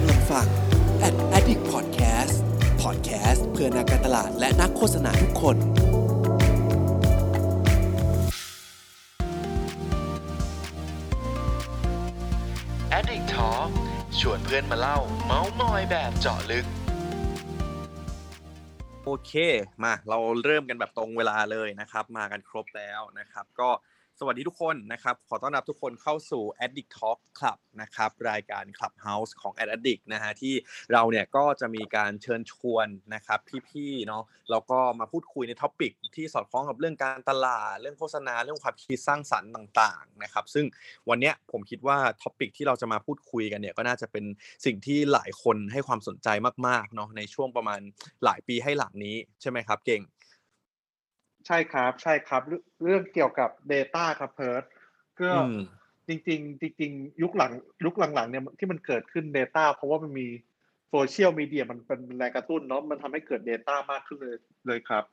กำลังฟัง Ad Addict Podcast Podcast เพื่อนักการตลาดและนักโฆษณาทุกคน Addict Talk ชวนเพื่อนมาเล่า เมาส์มอยแบบเจาะลึก โอเค มาเราเริ่มกันแบบตรงเวลาเลยนะครับ มากันครบแล้วนะครับ ก็ สวัสดีทุกคนนะครับ ขอต้อนรับทุกคนเข้าสู่ Addict Talk Club นะครับรายการ Clubhouse ของ Addict นะฮะที่เราเนี่ยก็จะมีการเชิญชวนนะครับพี่ๆเนาะแล้วก็มาพูดคุยใน topic ที่สอดคล้องกับเรื่องการตลาด เรื่องโฆษณาเรื่องความคิดสร้างสรรค์ต่างๆนะครับซึ่งวันเนี้ยผมคิดว่า topic ที่เราจะมาพูดคุยกันเนี่ยก็น่าจะเป็นสิ่งที่หลายคนให้ความสนใจมากๆเนาะในช่วงประมาณหลายปีให้หลังนี้ใช่ไหมครับเก่ง ใช่ครับ ใช่ครับเรื่องเรื่องเกี่ยวกับ Data ครับเพิร์ดก็อืมจริง ๆ จริง ๆ ยุคหลังยุคหลังๆเนี่ยที่มันเกิดขึ้น Data เพราะว่ามันมีโซเชียลมีเดียมันเป็นแรงกระตุ้นเนาะมันทำให้เกิด Data มากขึ้นเลยเลยครับ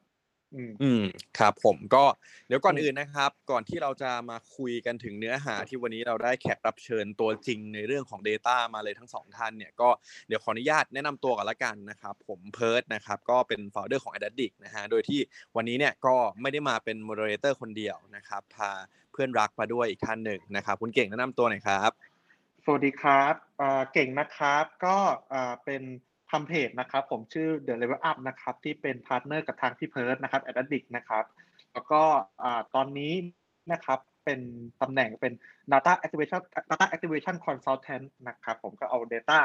อืมอืมครับผมก็เดี๋ยวก่อนอืมอื่นนะครับ ก่อนที่เราจะมาคุยกันถึงเนื้อหาที่วันนี้เราได้แขกรับเชิญตัวจริงในเรื่องของ Data มาเลยทั้งสองท่านเนี่ยก็เดี๋ยวขออนุญาตแนะนำตัวกันละกันนะครับผมเพิร์ดนะครับก็เป็น founder ของ a d a d i c นะฮะโดยที่วันนี้เนี่ยก็ไม่ได้มาเป็น moderator คนเดียวนะครับพาเพื่อนรักมาด้วยอีกท่านหนึ่งนะครับคุณเก่งแนะนำตัวหน่อยครับ สวัสดีครับอ่าเก่งนะครับก็อ่าเป็น ทำเพจนะครับ ผมชื่อ The Level Up นะครับ ที่เป็นพาร์ทเนอร์กับทางพี่เพิร์ดนะครับ a d d i c t นะครับ แล้วก็อ่าตอนนี้นะครับเป็นตำแหน่งเป็น Data Activation Data Activation Consultant นะครับ ผมก็เอา Data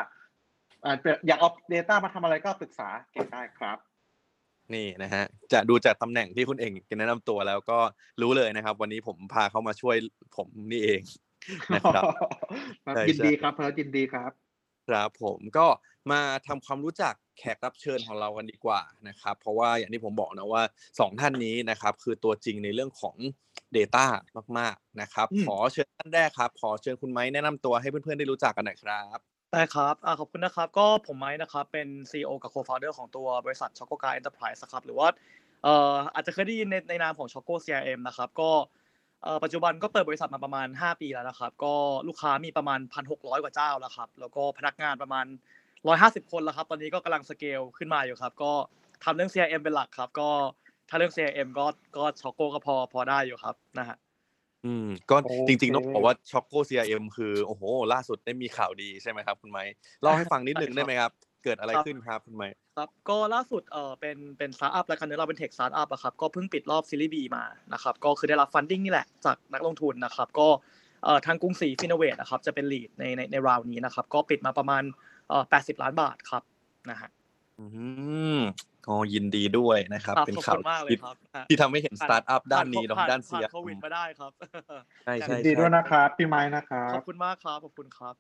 อ่าอยากเอา Data มาทำอะไรก็ปรึกษาเก่งได้ครับ นี่นะฮะ จะดูจากตำแหน่งที่คุณเองแนะนำตัวแล้วก็รู้เลยนะครับ วันนี้ผมพาเขามาช่วยผมนี่เองนะครับครับใช่ยินดีใช่ครับเพิร์ดยินดีครับ ครับผมก็มาทำความรู้จักแขกรับเชิญของเรากันดีกว่านะครับ เพราะว่าอย่างที่ผมบอกนะว่าสองท่านนี้นะครับ คือตัวจริงในเรื่องของ Data มาก ๆนะครับอืมขอเชิญท่านแรกครับ ขอเชิญคุณไม้แนะนำตัวให้เพื่อนๆได้รู้จักกันหน่อยครับได้ครับอ่าขอบคุณนะครับ ก็ผมไม้นะครับ เป็น CEO กับ Co-founder ของตัวบริษัท Choco g a Enterprise นะครับ หรือว่าเอ่ออาจจะเคยได้ยินในในนามของ Choco CRM นะครับ ก็เอ่อ ปัจจุบันก็เปิดบริษัทมาประมาณ 5 ปีแล้วนะครับ ก็ลูกค้ามีประมาณ 1,600 กว่าเจ้าแล้วครับ แล้วก็พนักงานประมาณ 150 คนแล้วครับ ตอนนี้ก็กำลังสเกลขึ้นมาอยู่ครับ ก็ทำเรื่อง CRM เป็นหลักครับ ก็ถ้าเรื่อง CRM ก็ก็ Choco ก็พอพอได้อยู่ครับนะฮะอืมก็โอจริงๆต้องเคบอกว่าช็อกโก CRM คือโอ้โห ล่าสุดได้มีข่าวดีใช่ไหมครับ คุณไม้เล่าให้ฟังนิดนึงใช่ครับได้ไหมครับ เกิดอะไรครับขึ้นครับคุณไม้ ครับก็ล่าสุดเอ่อเป็นเป็นสตาร์ทอัพแล้วกันเนอะเราเป็นเทคสตาร์ทอัพอะครับก็เพิ่งปิดรอบซีรีส์บีมานะครับก็คือได้รับฟันดิ้งนี่แหละจากนักลงทุนนะครับก็เอ่อทางกรุงศรีฟินเวทนะครับจะเป็นลีดในในในราวนี้นะครับก็ปิดมาประมาณเอ่อ80ล้านบาทครับนะฮะอืมก็ยินดีด้วยนะครับครับเป็นขอบข่าคุวณมากเลยที่ครับนะฮะที่ทำให้เห็นสตาร์ทอัพด้านนี้เนาะผ่ด้านผ่เสียโควิดมาได้ครับใช่ยิใช่นดีด้วยใช่นะครับพี่ไม้นะครัขบอบคุณมากครับขอบคุณครับ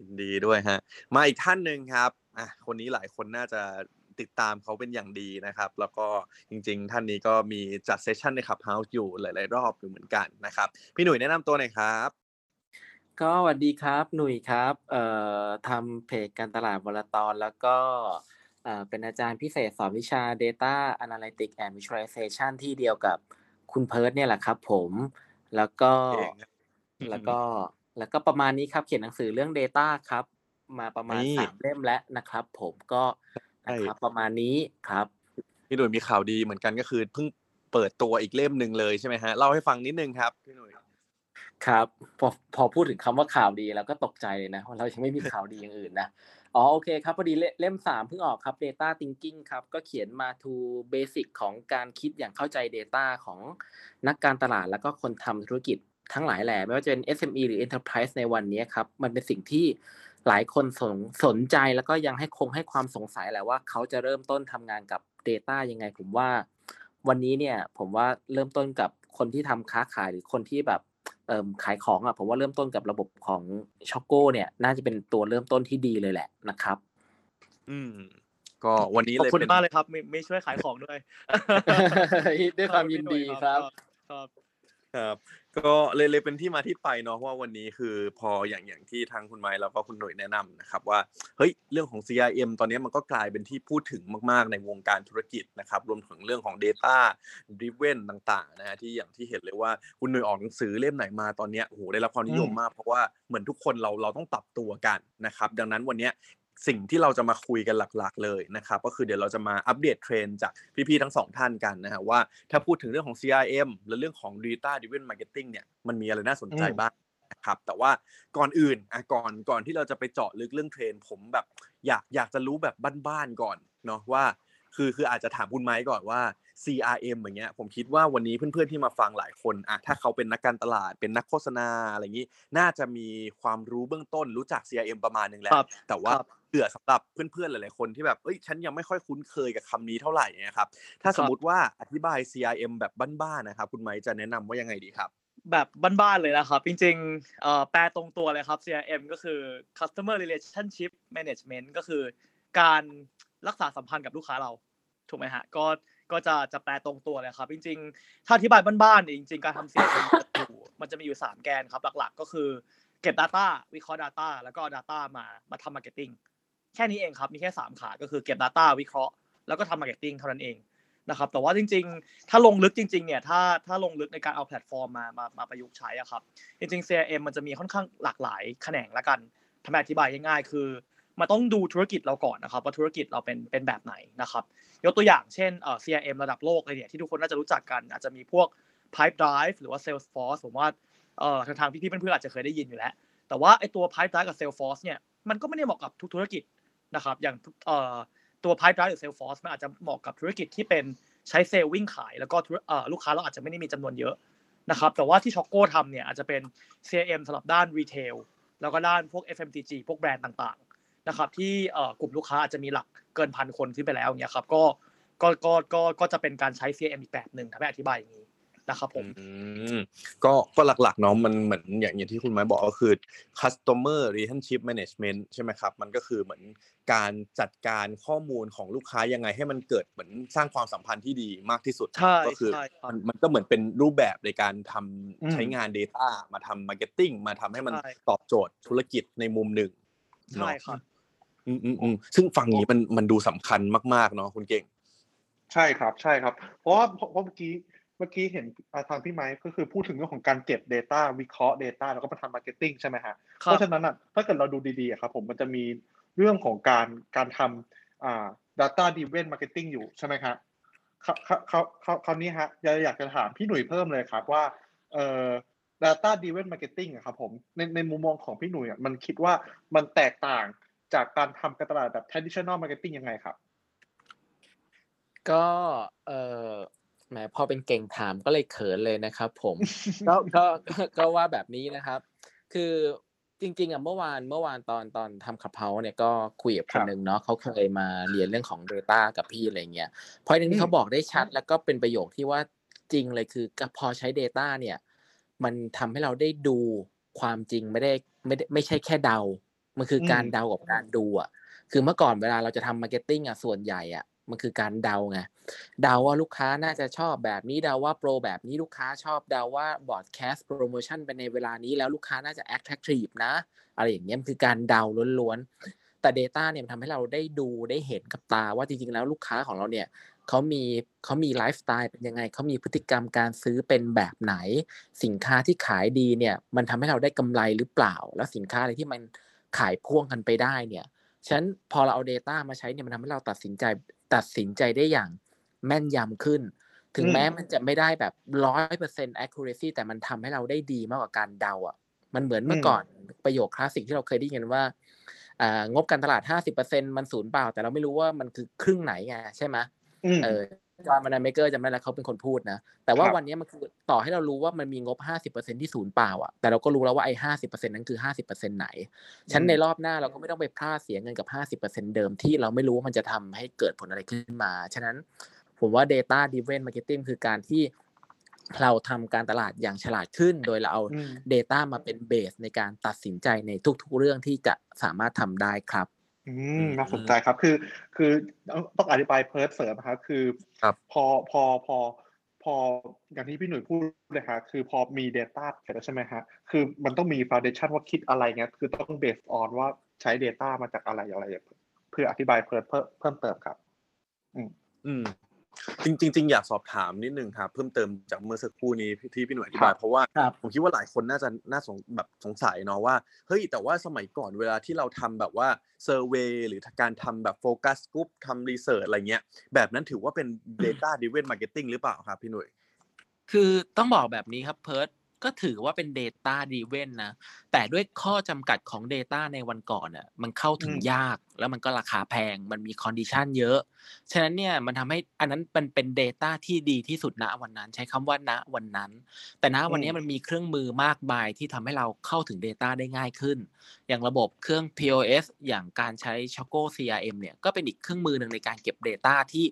ยินดีด้วยฮะมาอีกท่านหนึ่งครับ อะคนนี้หลายคนน่าจะติดตามเขาเป็นอย่างดีนะครับ แล้วก็จริง ๆ ท่านนี้ก็มีจัด session ใน Clubhouse อยู่หลาย ๆ รอบอยู่เหมือนกันนะครับ พี่หนุ่ยแนะนำตัวหน่อยครับ ก็สวัสดีครับ หนุ่ยครับเอ่อทำเพจการตลาดวันละตอนแล้วก็เอ่อเป็นอาจารย์พิเศษสอนวิชา Data Analytics and Visualization ที่เดียวกับคุณเพิร์ดเนี่ยแหละครับ ผม แล้วก็เก่งครับแล้วก็แล้วก็ประมาณนี้ครับ เขียนหนังสือเรื่อง Data ครับ มาประมาณนี่สามเล่มแล้วนะครับ ผมก็นะครับประมาณนี้ครับพี่หนุ่ยมีข่าวดีเหมือนกันก็คือเพิ่งเปิดตัวอีกเล่มหนึ่งเลยใช่ไหมฮะเล่าให้ฟังนิดนึงครับพี่หนุ่ยครับพอพอพูดถึงคำว่าข่าวดีแล้วก็ตกใจเลยนะว่าเรายังไม่มีข่าวดีอย่างอื่นนะอ๋อโอเคครับพอดีเล่เล่มสามเพิ่งออกครับ Data Thinking ครับก็เขียนมา to basic ของการคิดอย่างเข้าใจ Data ของนักการตลาดแล้วก็คนทำธุรกิจทั้งหลายแหล่ไม่ว่าจะเป็น SME หรือ Enterprise ในวันนี้ครับ มันเป็นสิ่งที่ หลายคนสนสนใจแล้วก็ยังให้คงให้ความสงสัยแหละว่าเขาจะเริ่มต้นทำงานกับ Data ยังไง ผมว่า วันนี้เนี่ยผมว่าเริ่มต้นกับคนที่ทำค้าขายหรือคนที่แบบเอ่มขายของอะผมว่าเริ่มต้นกับระบบของช็อกโกเนี่ย น่าจะเป็นตัวเริ่มต้นที่ดีเลยแหละนะครับ อืม ก็วันนี้ขอบเลยคุณเป็นมากเลยครับ ไม่ไม่ช่วยขายของด้วยด้วยความยินดีครับ ครับครับ ก็เลยเลยเป็นที่มาที่ไปเนาะว่าวันนี้คือพออย่างอย่างที่ทางคุณไม้แล้วก็คุณหน่วยแนะนำนะครับว่าเฮ้ยเรื่องของ CRM ตอนนี้มันก็กลายเป็นที่พูดถึงมาก ๆ ในวงการธุรกิจนะครับรวมถึงเรื่องของ Data driven ต่างๆนะฮะที่อย่างที่เห็นเลยว่าคุณหน่วยออกหนังสือเล่มไหนมาตอนเนี้ยโอ้โหได้รับความนิยมมากเพราะว่าเหมือนทุกคนเราเราต้องปรับตัวกันนะครับดังนั้นวันเนี้ย สิ่งที่เราจะมาคุยกันหลักๆเลยนะครับก็คือเดี๋ยวเราจะมาอัปเดตเทรนด์จากพี่ๆทั้งสองท่านกันนะฮะว่าถ้าพูดถึงเรื่องของ CRM และเรื่องของ Data Driven Marketing เนี่ยมันมีอะไรน่าสนใจบ้างนะครับแต่ว่าก่อนอื่นอะก่อนก่อนที่เราจะไปเจาะลึกเรื่องเทรนด์ผมแบบอยากอยากจะรู้แบบบ้านๆก่อนเนาะว่า คือคืออาจจะถามคุณไม้ก่อนว่า CRM อย่างเงี้ยผมคิดว่าวันนี้เพื่อนๆที่มาฟังหลายคนอะถ้าเขาเป็นนักการตลาดเป็นนักโฆษณาอะไรอย่างนี้ น่าจะมีความรู้เบื้องต้นรู้จัก CRM ประมาณหนึงแล้วครับแต่ว่าครับเผื่อสำหรับเพื่อนๆหลายๆคนที่แบบเอ้ยฉันยังไม่ค่อยคุ้นเคยกับคำนี้เท่าไหร่เนะครับถ้าสมมติว่าอธิบาย CRM แบบบ้านๆนะครับคุณไม้จะแนะนำว่ายังไงดีครับ แบบบ้านๆเลยนะครับ จริงๆเอ่อแปลตรงตัวเลยครับ CRM ก็คือ customer relationship management ก็คือการรักษาสัมพันธ์กับลูกค้าเราถูกไหมฮะก็ ก็จะจะแปลตรงตัวเลยครับ จริง ๆ ถ้าอธิบายบ้านๆเนี่ยจริง ๆ การทำ CRM มันจะอยู่มันจะมีอยู่ 3 แกนครับ หลักๆ ก็คือเก็บ Data วิเคราะห์ Data แล้วก็เอา Data มามาทำ Marketing แค่นี้เองครับ มีแค่ 3 ขาก็คือเก็บ Data วิเคราะห์แล้วก็ทำ Marketing เท่านั้นเองนะครับแต่ว่าจริง ๆ ถ้าลงลึกจริง ๆ เนี่ย ถ้าถ้าลงลึกในการเอาแพลตฟอร์มมามามาประยุกต์ใช้อะครับ จริงๆ CRM มันจะมีค่อนข้างหลากหลายแขนงละกันทำไมอธิบายง่ายๆ คือ มันต้องดูธุรกิจเราก่อนนะครับ ว่าธุรกิจเราเป็นเป็นแบบไหนนะครับยกตัวอย่างเช่นเอ่อ CRM ระดับโลกเลยเนี่ยที่ทุกคนน่าจะรู้จักกัน อาจจะมีพวก Pipedrive หรือว่า Salesforce ผมว่าเอ่อทางทางพี่ๆเพื่อนๆอาจจะเคยได้ยินอยู่แล้ว แต่ว่าไอตัว Pipedrive กับ Salesforce เนี่ยมันก็ไม่ได้เหมาะกับทุกธุรกิจนะครับอย่างเอ่อตัว Pipedrive หรือ Salesforce มันอาจจะเหมาะกับธุรกิจที่เป็นใช้เซลส์วิ่งขายแล้วก็ลูกค้าเราอาจจะไม่ได้มีจำนวนเยอะนะครับแต่ว่าที่ Choco ทำเนี่ยอาจจะเป็น CRM สำหรับด้าน retail แล้วก็ด้านพวก FMCG พวกแบรนด์ต่างๆ นะครับที่เอ่อกลุ่มลูกค้าอาจจะมีหลักเกินพันคนขึ้นไปแล้วอย่างเงี้ยครับก็ก็ก็ก็ก็จะเป็นการใช้ CRM อีกแบบหนึ่งทำให้อธิบายอย่างนี้นะครับผมอืมก็ก็หลักๆเนาะมันเหมือนอย่างอย่างที่คุณไม้บอกก็คือ customer relationship management ใช่ไหมครับ มันก็คือเหมือนการจัดการข้อมูลของลูกค้ายังไงให้มันเกิดเหมือนสร้างความสัมพันธ์ที่ดีมากที่สุดใช่ก็คือใช่ครับมันมันก็เหมือนเป็นรูปแบบในการทำอืมใช้งาน Data มาทำ Marketing มาทำให้มันใช่ตอบโจทย์ธุรกิจในมุมหนึ่งใช่ครับ อืมอืมอืมซึ่งฝั่งนี้มันมันดูสำคัญมากๆเนาะคุณเก่ง ใช่ครับใช่ครับ เพราะว่าเพราะเพราะเมื่อกี้เมื่อกี้เห็นอ่าทางพี่ไมค์ก็คือพูดถึงเรื่องของการเก็บ Data วิเคราะห์ Data แล้วก็มาทำ Marketing ใช่ไหมฮะคเพรับราะฉะนั้นอะถ้าเกิดเราดูดีๆอะครับผมมันจะมีเรื่องของการการทำอ่า data driven marketing อยู่ใช่ไหมครับเขาเขาเขาเขาคราวนี้ฮะอยากอยากจะถามพี่หนุ่ยเพิ่มเลยครับว่าเอ่อ data driven marketing อะครับผมในในมุมมองของพี่หนุ่ยอะมันคิดว่ามันแตกต่าง จากการทำการตลาดแบบ traditional marketing ยังไงครับ ก็เออแหมพอเป็นเก่งถามก็เลยเขินเลยนะครับ ผมก็ก็ก็ก็ว่าแบบนี้นะครับ คือจริงๆอะเมื่อวานเมื่อวานตอนตอนทำขับเฮาเนี่ยก็คุยกับคนหนึ่งเนาะเขาเคยมาเรียนเรื่องของ Data กับพี่อะไรเงี้ยพอยนึงที่เขาบอกได้ชัด แล้วก็เป็นประโยคที่ว่าจริงเลยคือพอใช้ Data เนี่ย มันทำให้เราได้ดูความจริงไม่ได้ไม่ได้ไม่ใช่แค่เดา มันคือการอืมเดากับการดูอะคือเมื่อก่อนเวลาเราจะทำ marketing อะส่วนใหญ่อะมันคือการเดาไงเดาว่าลูกค้าน่าจะชอบแบบนี้เดาว่าโปรแบบนี้ลูกค้าชอบเดาว่า broadcast โปรโมชั่นไปในเวลานี้แล้วลูกค้าน่าจะ attractive นะ อะไรอย่างเงี้ยมันคือการเดาล้วนๆ แต่ Data เนี่ยมันทำให้เราได้ดูได้เห็นกับตาว่าจริงๆแล้วลูกค้าของเราเนี่ยเขามีเขามีไลฟ์สไตล์เป็นยังไงเขามีพฤติกรรมการซื้อเป็นแบบไหน สินค้าที่ขายดีเนี่ยมันทำให้เราได้กำไรหรือเปล่า แล้วสินค้าอะไรที่มัน ขายพ่วงกันไปได้เนี่ยฉะนั้นพอเราเอา Data มาใช้เนี่ยมันทำให้เราตัดสินใจตัดสินใจได้อย่างแม่นยำขึ้น ถึงอืมแม้มันจะไม่ได้แบบร้อยเปอร์เซ็นต์ accuracy แต่มันทำให้เราได้ดีมากกว่าการเดาอะมันเหมือนเมื่อก่อนประโยคคลาสสิกที่เราเคยได้ยินว่าอ่างบการตลาด 50%มันศูนย์เปล่า แต่เราไม่รู้ว่ามันคือครึ่งไหนไงใช่ไหมอืมเออ จอห์นมันเมเกอร์จำได้แล้วเขาเป็นคนพูดนะ แต่ว่าครับวันนี้มันคือต่อให้เรารู้ว่ามันมีงบ 50%ที่ศูนย์เปล่าอะแต่เราก็รู้แล้วว่าไอ้50%นั้นคือ50%ไหนฉันในรอบหน้าเราก็ไม่ต้องไปพลาดเสียเงินกับ50%เดิมที่เราไม่รู้ว่ามันจะทำให้เกิดผลอะไรขึ้นมา ฉะนั้นผมว่า Data Driven Marketing คือการที่เราทำการตลาดอย่างฉลาดขึ้น โดยเราเอาอืม Data มาเป็นเบสในการตัดสินใจในทุกๆเรื่องที่จะสามารถทำได้ครับ อืมน่าสนใจครับคือ คือต้องอธิบายเพิร์ดเสริมนะครับคือครับพอพอพอพออย่างที่พี่หนุ่ยพูดเลยครับคือพอมี Data เสร็จแล้วใช่ไหมฮะคือมันต้องมี Foundation ว่าคิดอะไรเงี้ยคือต้อง based on ว่าใช้ Data มาจากอะไรอะไรอย่างเพื่ออธิบายเพิร์ดเพิ่มเพิ่มเติมครับ อืม จริงๆจริงๆอยากสอบถามนิดนึงครับเพิ่มเติมจากเมื่อสักครู่นี้ที่พี่หน่วยอธิบายเพราะว่าครับผมคิดว่าหลายคนน่าจะน่าสงแบบสงสัยเนาะว่าเฮ้ยแต่ว่าสมัยก่อนเวลาที่เราทำแบบว่า survey หรือการทำแบบ focus group ทำ research อะไรเงี้ยแบบนั้นถือว่าเป็น Data Driven Marketing หรือเปล่าครับพี่หนุ่ยคือต้องบอกแบบนี้ครับเพิร์ด ก็ถือว่าเป็น Data Driven นะ แต่ด้วยข้อจำกัดของ Data ในวันก่อนอะมันเข้าถึงอืมยากแล้วมันก็ราคาแพงมันมี condition เยอะ ฉะนั้นเนี่ยมันทำให้อันนั้นมันเป็น Data ที่ดีที่สุดณวันนั้น ใช้คำว่าณวันนั้น แต่ณวันนี้มันมีเครื่องมือมากมายที่ทำให้เราเข้าถึง Data ได้ง่ายขึ้น อย่างระบบเครื่อง POS อย่างการใช้ Choco CRM เนี่ยก็เป็นอีกเครื่องมือหนึ่งในการเก็บ Data ที่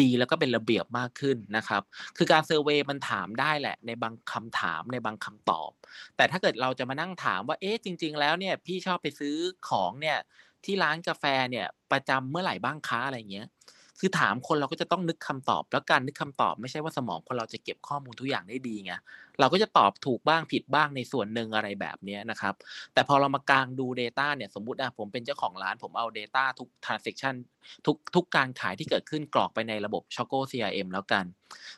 ดีแล้วก็เป็นระเบียบมากขึ้นนะครับ คือการเซอร์เวยมันถามได้แหละ ในบางคำถามในบางคำตอบ แต่ถ้าเกิดเราจะมานั่งถามว่าเอ๊ะจริง ๆ แล้วเนี่ยพี่ชอบไปซื้อของเนี่ยที่ร้านกาแฟเนี่ยประจำเมื่อไหร่บ้างคะอะไรเงี้ย คือถามคนเราก็จะต้องนึกคำตอบ แล้วการนึกคำตอบไม่ใช่ว่าสมองคนเราจะเก็บข้อมูลทุกอย่างได้ดีไงเราก็จะตอบถูกบ้างผิดบ้างในส่วนหนึ่งอะไรแบบนี้นะครับ แต่พอเรามากางดู Data เนี่ยสมมุติอะผมเป็นเจ้าของร้านผมเอา Data ทุก transaction ทุกทุกการขายที่เกิดขึ้นกรอกไปในระบบ Choco CRM แล้วกัน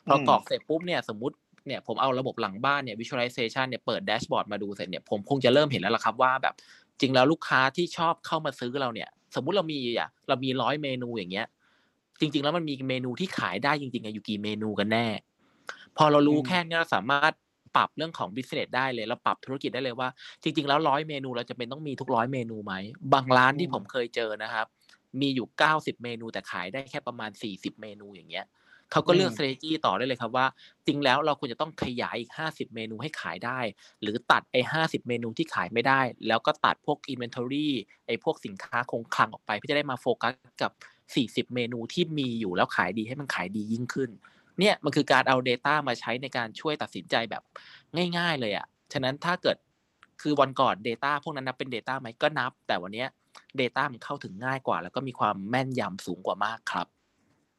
พอกรอกเสร็จปุ๊บเนี่ยสมมติเนี่ยผมเอาระบบหลังบ้านเนี่ย visualization เนี่ยเปิดแดชบอร์ดมาดูเสร็จเนี่ยผมคงจะเริ่มเห็นแล้วล่ะครับว่าแบบจริงแล้วลูกค้าที่ชอบเข้ามาซื้อเราเนี่ย สมมุติเรามีอะเรามีร้อยเมนูอย่างเงี้ย จริง ๆ แล้วมันมีเมนูที่ขายได้จริงๆอะอยู่กี่เมนูกันแน่ พอเรารู้อืมแค่เนี้ยเราสามารถปรับเรื่องของ business ได้เลยเราปรับธุรกิจได้เลยว่า จริง ๆ แล้วร้อยเมนูเราจะเป็นต้องมีทุกร้อยเมนูไหมบางร้านที่ผมเคยเจอนะครับ มีอยู่90เมนูแต่ขายได้แค่ประมาณ40เมนูอย่างเงี้ยเขาก็เลือกอืม strategy ต่อได้เลยครับว่า จริงแล้วเราควรจะต้องขยายอีก 50 เมนูให้ขายได้ หรือตัดไอ้50 เมนูที่ขายไม่ได้ แล้วก็ตัดพวก inventory ไอ้พวกสินค้าคงคลังออกไปเพื่อจะได้มาโฟกัสกับ 40 เมนูที่มีอยู่แล้วขายดีให้มันขายดียิ่งขึ้น เนี่ยมันคือการเอา Data มาใช้ในการช่วยตัดสินใจแบบง่าย ๆ เลยอะ่ะฉะนั้นถ้าเกิดคือวันก่อน Data พวกนั้นนับเป็น Data ไหมก็นับ แต่วันเนี้ย Data มันเข้าถึงง่ายกว่า แล้วก็มีความแม่นยำสูงกว่ามากครับ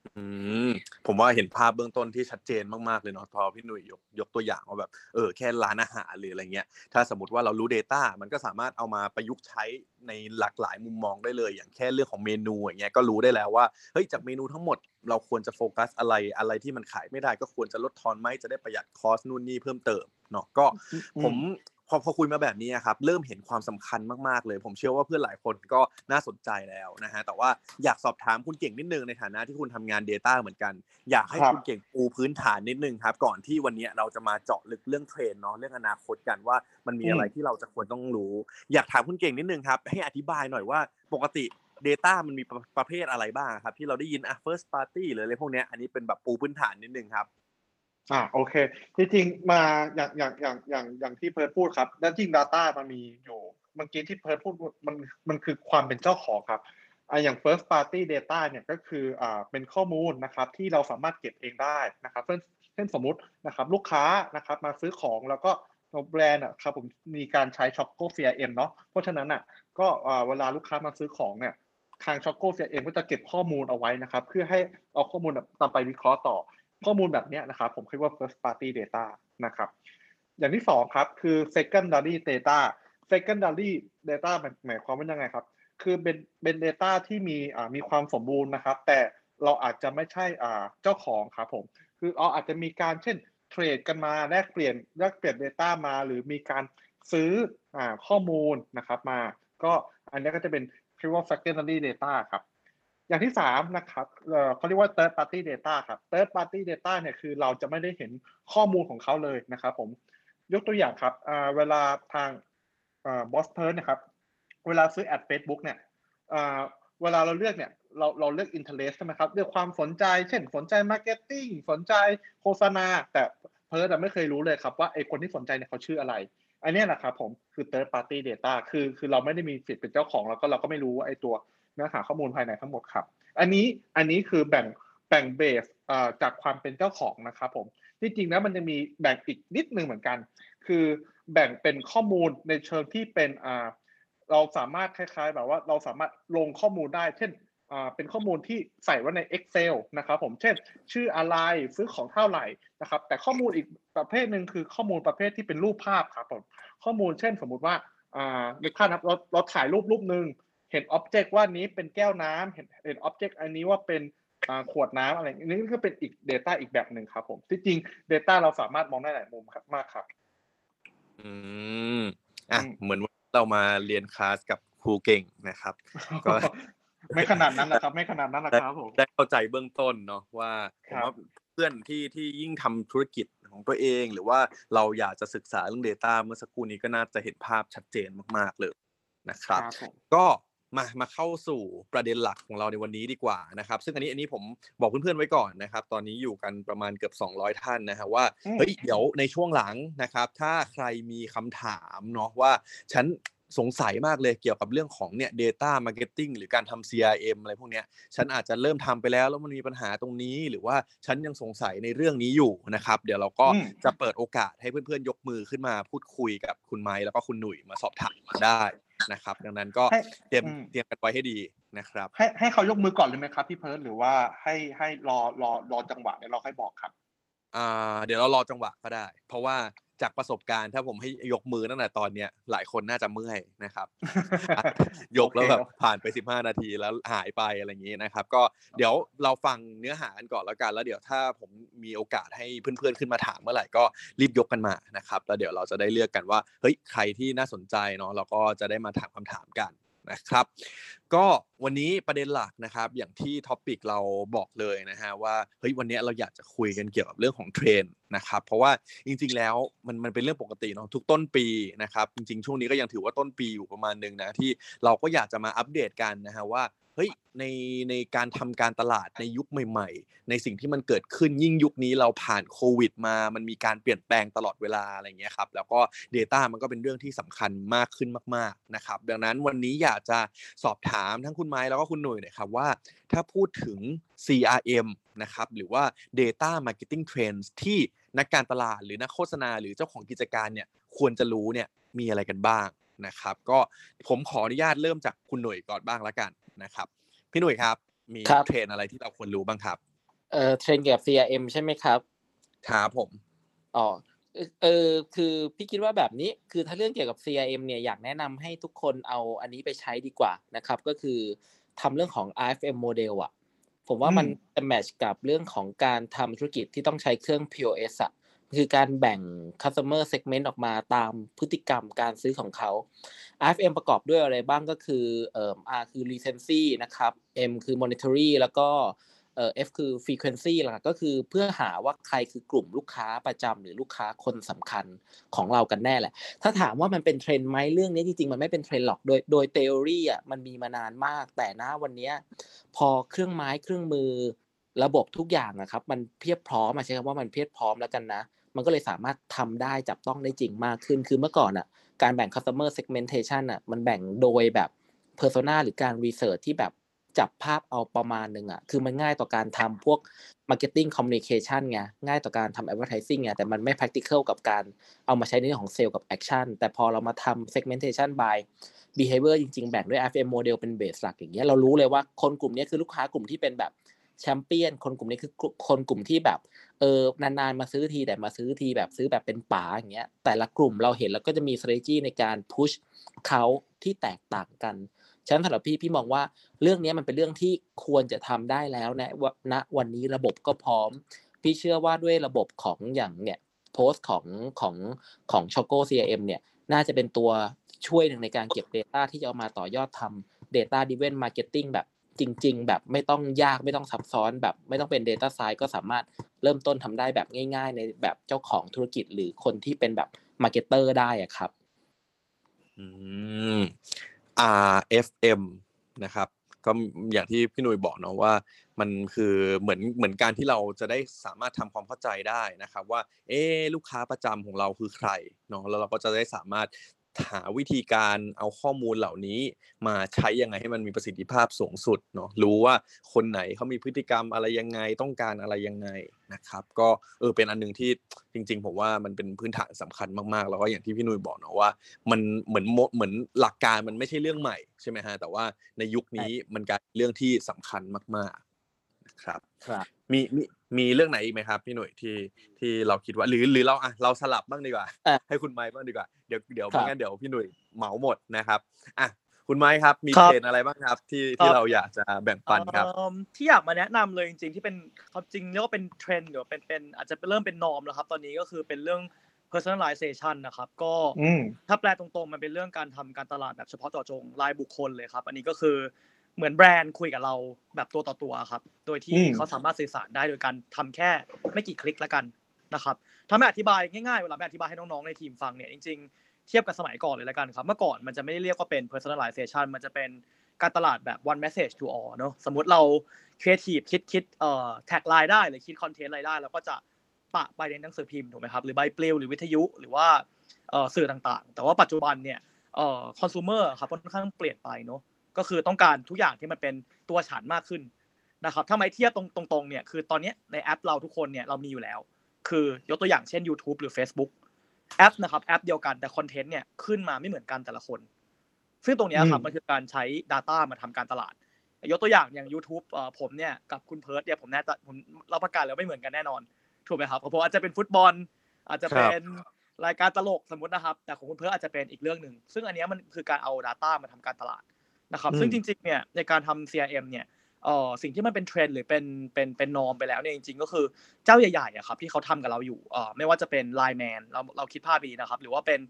อืมผมว่าเห็นภาพเบื้องต้นที่ชัดเจนมากๆเลยเนาะพอพี่หนุ่ยยกยกตัวอย่างว่าแบบเออแค่ร้านอาหารหรืออะไรเงี้ยถ้าสมมติว่าเรารู้ Data มันก็สามารถเอามาประยุกต์ใช้ในหลากหลายมุมมองได้เลย อย่างแค่เรื่องของเมนูอย่างเงี้ยก็รู้ได้แล้วว่าเฮ้ยจากเมนูทั้งหมดเราควรจะโฟกัสอะไรอะไรที่มันขายไม่ได้ก็ควรจะลดทอนไหมจะได้ประหยัดคอสนู่นนี่เพิ่มเติมเนาะก็ผมพ อพอคุยมาแบบนี้อะครับเริ่มเห็นความสำคัญมากๆเลย ผมเชื่อว่าเพื่อนหลายคนก็น่าสนใจแล้วนะฮะแต่ว่าอยากสอบถามคุณเก่งนิดนึงในฐานะที่คุณทำงาน Data เหมือนกัน อยากให้ครับคุณเก่งปูพื้นฐานนิดนึงครับ ก่อนที่วันนี้เราจะมาเจาะลึกเรื่องเทรนด์เนาะเรื่องอนาคตกันว่ามันมีอะไรที่เราจะควรต้องรู้ อยากถามคุณเก่งนิดนึงครับ ให้อธิบายหน่อยว่าปกติ Data มันมีประประเภทอะไรบ้างครับ ที่เราได้ยินอะ first party หรืออะไรพวกเนี้ยอันนี้เป็นแบบปูพื้นฐานนิดนึงครับ อ่าโอเคจริงๆมาอย่างอย่างอย่างอย่างอย่างที่เพิร์ดพูดครับแล้วจริง Data มันมีอยู่เมื่อกี้ที่เพิร์ดพูดมันมันคือความเป็นเจ้าของครับอ่าอย่าง first party data เนี่ยก็คืออ่าเป็นข้อมูลนะครับที่เราสามารถเก็บเองได้นะครับเช่นเช่นสมมุตินะครับลูกค้านะครับมาซื้อของแล้วก็แบรนด์อะครับผมมีการใช้ Choco CRM เอ็มเนาะเพราะฉะนั้นอะก็อ่าเวลาลูกค้ามาซื้อของเนี่ยทาง Choco CRM ก็จะเก็บข้อมูลเอาไว้นะครับ เพื่อให้เอาข้อมูลนำไปวิเคราะห์ต่อ ข้อมูลแบบนี้นะครับ ผมคิดว่า first party data นะครับ อย่างที่สองครับ คือ secondary data secondary data หมายหมายความว่ายังไงครับ คือเป็นเป็น data ที่มีอ่ามีความสมบูรณ์นะครับ แต่เราอาจจะไม่ใช่อ่าเจ้าของครับผม คือเราอาจจะมีการเช่นเทรดกันมาแลกเปลี่ยนแลกเปลี่ยน data มา หรือมีการซื้ออข้อมูลนะครับมา ก็อันนี้ก็จะเป็นเรียกว่า secondary data ครับ อย่างที่สามนะครับเออเขาเรียกว่า third party data ครับ third party data เนี่ยคือเราจะไม่ได้เห็นข้อมูลของเขาเลยนะครับผมยกตัวอย่างครับอ่าเวลาทางบอสเพิร์นะครับ เวลาซื้อแอด Facebook เนี่ยอ่าเวลาเราเลือกเนี่ยเราเราเลือก interest ใช่ไหมครับเลือกความสนใจ เช่นสนใจ marketing สนใจโฆษณา แต่เพิร์ดไม่เคยรู้เลยครับว่าไอคนที่สนใจเนี่ยเขาชื่ออะไร อันนี้แหละครับผมคือ third party data คือคือเราไม่ได้มีสิทธิ์เป็นเจ้าของแล้วก็เราก็ไม่รู้ว่าไอตัว เนื้อหาข้อมูลภายในทั้งหมดครับ อันนี้อันนี้คือแบ่งแบ่งเบสจากความเป็นเจ้าของนะครับผมที่จริงแล้วมันจะมีแบ่งอีกนิดนึงเหมือนกัน คือแบ่งเป็นข้อมูลในเชิงที่เป็นเราสามารถคล้ายๆ แบบว่าเราสามารถลงข้อมูลได้ เช่นเป็นข้อมูลที่ใส่ไว้ใน Excel นะครับผมเช่น ชื่ออะไรซื้อของเท่าไหร่นะครับ แต่ข้อมูลอีกประเภทหนึ่งคือข้อมูลประเภทที่เป็นรูปภาพครับผมข้อมูลเช่นสมมุติว่าในภาพนะครับเราเราถ่ายรูปรูปหนึ่ง เห็นอ็อบเจกต์ว่านี้เป็นแก้วน้ำเห็นเห็นอ็อบเจกต์อันนี้ว่าเป็นอ่าขวดน้ำอะไรนี่ก็เป็นอีก Data อีกแบบหนึ่งครับผมที่จริง Data เราสามารถมองได้หลายมุมครับมากครับ อืมอะอืมเหมือนว่าเรามาเรียนคลาสกับครูเก่งนะครับก็ไม่ขนาดนั้นนะครับ ไม่ขนาดนั้นนะครับผมได้เข้าใจเบื้องต้นเนาะว่าผคมรับว่าเพื่อนที่ที่ยิ่งทำธุรกิจของตัวเอง หรือว่าเราอยากจะศึกษาเรื่อง Data เมื่อสักครู่นี้ก็น่าจะเห็นภาพชัดเจนมาก ๆเลยนะครับครับผมก็ มามาเข้าสู่ประเด็นหลักของเราในวันนี้ดีกว่านะครับ ซึ่งอันนี้อันนี้ผมบอกเพื่อนๆไว้ก่อนนะครับ ตอนนี้อยู่กันประมาณเกือบ 200 ท่านนะฮะว่าอืมเฮ้ยเดี๋ยวในช่วงหลังนะครับ ถ้าใครมีคำถามเนาะว่าฉัน สงสัยมากเลยเกี่ยวกับเรื่องของเนี่ย data marketing หรือการทำ CRM อะไรพวกเนี้ยฉันอาจจะเริ่มทำไปแล้ว แล้วมันมีปัญหาตรงนี้ หรือว่าฉันยังสงสัยในเรื่องนี้อยู่นะครับ เดี๋ยวเราก็อืมจะเปิดโอกาสให้เพื่อนๆยกมือขึ้นมาพูดคุยกับคุณไม้แล้วก็คุณหนุ่ยมาสอบถามมาได้นะครับ ดังนั้นก็ให้เตรียมอืมเตรียมกันไว้ให้ดีนะครับ ให้ให้เขายกมือก่อนเลยไหมครับพี่เพิร์ดหรือว่าให้ให้รอรอรอจังหวะเดี๋ยวเราค่อยบอกครับอ่าเดี๋ยวเรารอจังหวะก็ได้ เพราะว่า จากประสบการณ์ถ้าผมให้ยกมือตั้งแต่ตอนเนี้ยหลายคนน่าจะเมื่อยนะครับ ยกแล้วแบบโอเคผ่านไป 15 นาทีแล้วหายไปอะไรอย่างนี้นะครับ ก็เดี๋ยวเราฟังเนื้อหากันก่อนแล้วกันแล้วเดี๋ยวถ้าผมมีโอกาสให้เพื่อนๆขึ้นมาถามเมื่อไหร่ก็รีบยกกันมานะครับแล้วเดี๋ยวเราจะได้เลือกกันว่าเฮ้ยใครที่น่าสนใจเนาะเราก็จะได้มาถามคำถามกัน นะครับ ก็วันนี้ประเด็นหลักนะครับ อย่างที่ topic เราบอกเลยนะฮะว่าเฮ้ยวันนี้เราอยากจะคุยกันเกี่ยวกับเรื่องของเทรนด์นะครับ เพราะว่าจริง ๆ แล้วมันมันเป็นเรื่องปกติเนาะทุกต้นปีนะครับ จริง ๆ ช่วงนี้ก็ยังถือว่าต้นปีอยู่ประมาณหนึงนะที่เราก็อยากจะมาอัปเดตกันนะฮะว่า เฮ้ยในในการทำการตลาดในยุคใหม่ ๆ ในสิ่งที่มันเกิดขึ้นยิ่งยุคนี้เราผ่านโควิด มามันมีการเปลี่ยนแปลงตลอดเวลาอะไรอย่างเงี้ยครับแล้วก็ Data มันก็เป็นเรื่องที่สำคัญมากขึ้นมาก ๆนะครับ ดังนั้นวันนี้อยากจะสอบถามทั้งคุณไม้แล้วก็คุณหนุ่ยหน่อยครับว่า ถ้าพูดถึง CRM นะครับหรือว่า Data Marketing Trends ที่นักการตลาดหรือนักโฆษณาหรือเจ้าของกิจการเนี่ยควรจะรู้เนี่ยมีอะไรกันบ้าง นะครับ ก็ผมขออนุญาตเริ่มจากคุณหนุ่ยก่อนบ้างละกันนะครับ พี่หนุ่ยครับ มีครับเทรนด์อะไรที่เราควรรู้บ้างครับเอ่อเทรนด์เกี่ยวกับ CRM ใช่ไหมครับครับผมอ๋อเอ่อเออคือพี่คิดว่าแบบนี้คือถ้าเรื่องเกี่ยวกับ CRM เนี่ยอยากแนะนำให้ทุกคนเอาอันนี้ไปใช้ดีกว่านะครับ ก็คือทำเรื่องของ RFM model อะผมว่ามันอืมจะแมทช์กับเรื่องของการทำธุรกิจที่ต้องใช้เครื่อง POS อะ คือการแบ่ง customer segment ออกมาตามพฤติกรรมการซื้อของเขา RFM ประกอบด้วยอะไรบ้างก็คือเอ่อ R คือ recency นะครับ M คือ monetary แล้วก็เอ่อ F คือ frequency หลักก็คือเพื่อหาว่าใครคือกลุ่มลูกค้าประจำหรือลูกค้าคนสำคัญของเรากันแน่แหละ ถ้าถามว่ามันเป็นเทรนด์ไหมเรื่องนี้จริงๆ มันไม่เป็นเทรนด์หรอก โดยโดย theory อะมันมีมานานมาก แต่ ณ วันนี้พอเครื่องไม้เครื่องมือระบบทุกอย่างอะครับ มันเพียบพร้อมใช้คำว่ามันเพียบพร้อมแล้วกันนะ มันก็เลยสามารถทำได้จับต้องได้จริงมากขึ้น คือเมื่อก่อนอะการแบ่ง customer segmentation อะมันแบ่งโดยแบบ persona หรือการ research ที่แบบจับภาพเอาประมาณหนึ่งอะ คือมันง่ายต่อการทำพวก marketing communication ไง ง่ายต่อการทำ advertising ไง แต่มันไม่ practical กับการเอามาใช้ในเรื่องของ sale กับ action แต่พอเรามาทำ segmentation by behavior จริงๆ แบ่งด้วย FM model เป็น base หลักอย่างเงี้ย เรารู้เลยว่าคนกลุ่มนี้คือลูกค้ากลุ่มที่เป็นแบบ แชมเปี้ยนคนกลุ่มนี้คือคนกลุ่มที่แบบเออนานๆมาซื้อทีแต่มาซื้อทีแบบซื้อแบบเป็นป๋าอย่างเงี้ยแต่ละกลุ่มเราเห็นแล้วก็จะมี strategy ในการ push เขาที่แตกต่างกันฉะนั้นสำหรับพี่พี่มองว่าเรื่องนี้มันเป็นเรื่องที่ควรจะทำได้แล้วนะวะณวันนี้ระบบก็พร้อม พี่เชื่อว่าด้วยระบบของอย่างเนี่ยโพสต์ของของของ Choco CRM เนี่ยน่าจะเป็นตัวช่วยหนึ่งในการเก็บ Data ที่จะเอามาต่อยอดทำ Data Driven Marketing แบบ จริง ๆ แบบไม่ต้องยากไม่ต้องซับซ้อนแบบไม่ต้องเป็น Data Science ก็สามารถเริ่มต้นทำได้แบบง่าย ๆ ในแบบเจ้าของธุรกิจหรือคนที่เป็นแบบ Marketer ได้อะครับอืม RFM นะครับ ก็อย่างที่พี่หนุ่ยบอกเนาะว่ามันคือเหมือนเหมือนการที่เราจะได้สามารถทำความเข้าใจได้นะครับ ว่า เอ๊ลูกค้าประจำของเราคือใครเนาะแล้วเราก็จะได้สามารถ หาวิธีการเอาข้อมูลเหล่านี้ มาใช้ยังไงให้มันมีประสิทธิภาพสูงสุดเนาะรู้ว่าคนไหนเขามีพฤติกรรมอะไรยังไงต้องการอะไรยังไงนะครับ ก็เออเป็นอันหนึงที่จริง ๆ ผมว่ามันเป็นพื้นฐานสำคัญมากๆ แล้วก็อย่างที่พี่นุ้ยบอกเนาะว่า มันเหมือนโมเหมือนหลักการมันไม่ใช่เรื่องใหม่ใช่ไหมฮะแต่ว่าในยุคนี้มันกลายเป็นเรื่องที่สำคัญมากๆนะ ครับครับมีมีมีเรื่องไหนอีกไหมครับพี่หนุ่ยที่ที่เราคิดว่าหรือหรือเราอะเราสลับบ้างดีกว่าอะให้คุณไมค์บ้างดีกว่าเดี๋ยวเดี๋ยวครับไม่งั้นเดี๋ยวพี่หนุ่ยเหมาหมดนะครับอะคุณไม้ครับมีครับเทรนด์อะไรบ้างครับ ที่ครัที่บเราอยากจะแบ่งปันครับเอิ่มที่อยากมาแนะนำเลยจริงๆที่เป็นความจริงเรียกว่าเป็นเทรนด์หรือเป็นเป็นอาจจะเป็นเริ่มเป็นนอมแล้วครับ ตอนนี้ก็คือเป็นเรื่อง personalization นะครับก็อืมถ้าแปลตรงๆมันเป็นเรื่องการทำการตลาดแบบเฉพาะเจาะจงรายบุคคลเลยครับ อันนี้ก็คือ เหมือนแบรนด์คุยกับเราแบบตัวต่อตัวครับ โดยที่อืมเขาสามารถสื่อสารได้โดยการทำแค่ไม่กี่คลิกแล้วกันนะครับถ้าไม่อธิบายง่ายๆเวลาไม่อธิบายให้น้องๆในทีมฟังเนี่ยจริงๆ เทียบกับสมัยก่อนเลยแล้วกันครับ เมื่อก่อนมันจะไม่ได้เรียกว่าเป็น personalization มันจะเป็นการตลาดแบบ one message to all เนอะสมมุติเรา creative คิดคิดเอ่อ tagline ได้หรือคิด content อะไรได้เราก็จะปะไปในหนังสือพิมพ์ถูกไหมครับหรือใบปลิวหรือวิทยุหรือว่าเอ่อสื่อต่างๆ แต่ว่าปัจจุบันเนี่ยเอ่อ consumer ครับค่อนข้างเปลี่ยนไปเนอะ ก็คือต้องการทุกอย่างที่มันเป็นตัวฉันมากขึ้นนะครับถ้าไม่เทียบตรงตรงๆเนี่ยคือตอนเนี้ยในแอปเราทุกคนเนี่ยเรามีอยู่แล้ว คือยกตัวอย่างเช่น YouTube หรือ Facebook แอปนะครับแอปเดียวกันแต่ content เนี่ยขึ้นมาไม่เหมือนกันแต่ละคน ซึ่งตรงเนี้ยครับอืมมันคือการใช้ Data มาทำการตลาดยกตัวอย่างอย่าง YouTube เอ่อผมเนี่ยกับคุณเพิร์ดเนี่ยผมแน่ใจผมรับประกันแล้วไม่เหมือนกันแน่นอนถูกไหมครับเพราะอาจจะเป็นฟุตบอล อาจจะเป็นรายการตลกสมมตินะครับ แต่ของคุณเพิร์ดอาจจะเป็นอีกเรื่องหนึ่งซึ่งอันเนี้ยมันคือการเอา Data มาทำการตลาด นะครับอืมซึ่งจริงๆเนี่ยในการทำ CRM เนี่ยเอ่อสิ่งที่มันเป็นเทรนด์หรือเป็นเป็นเป็นนอมไปแล้วเนี่ยจริงๆ ก็คือเจ้าใหญ่ๆอะครับที่เขาทำกับเราอยู่เอ่อไม่ว่าจะเป็น Line Man เราเราคิดภาพดีนะครับ หรือว่าเป็น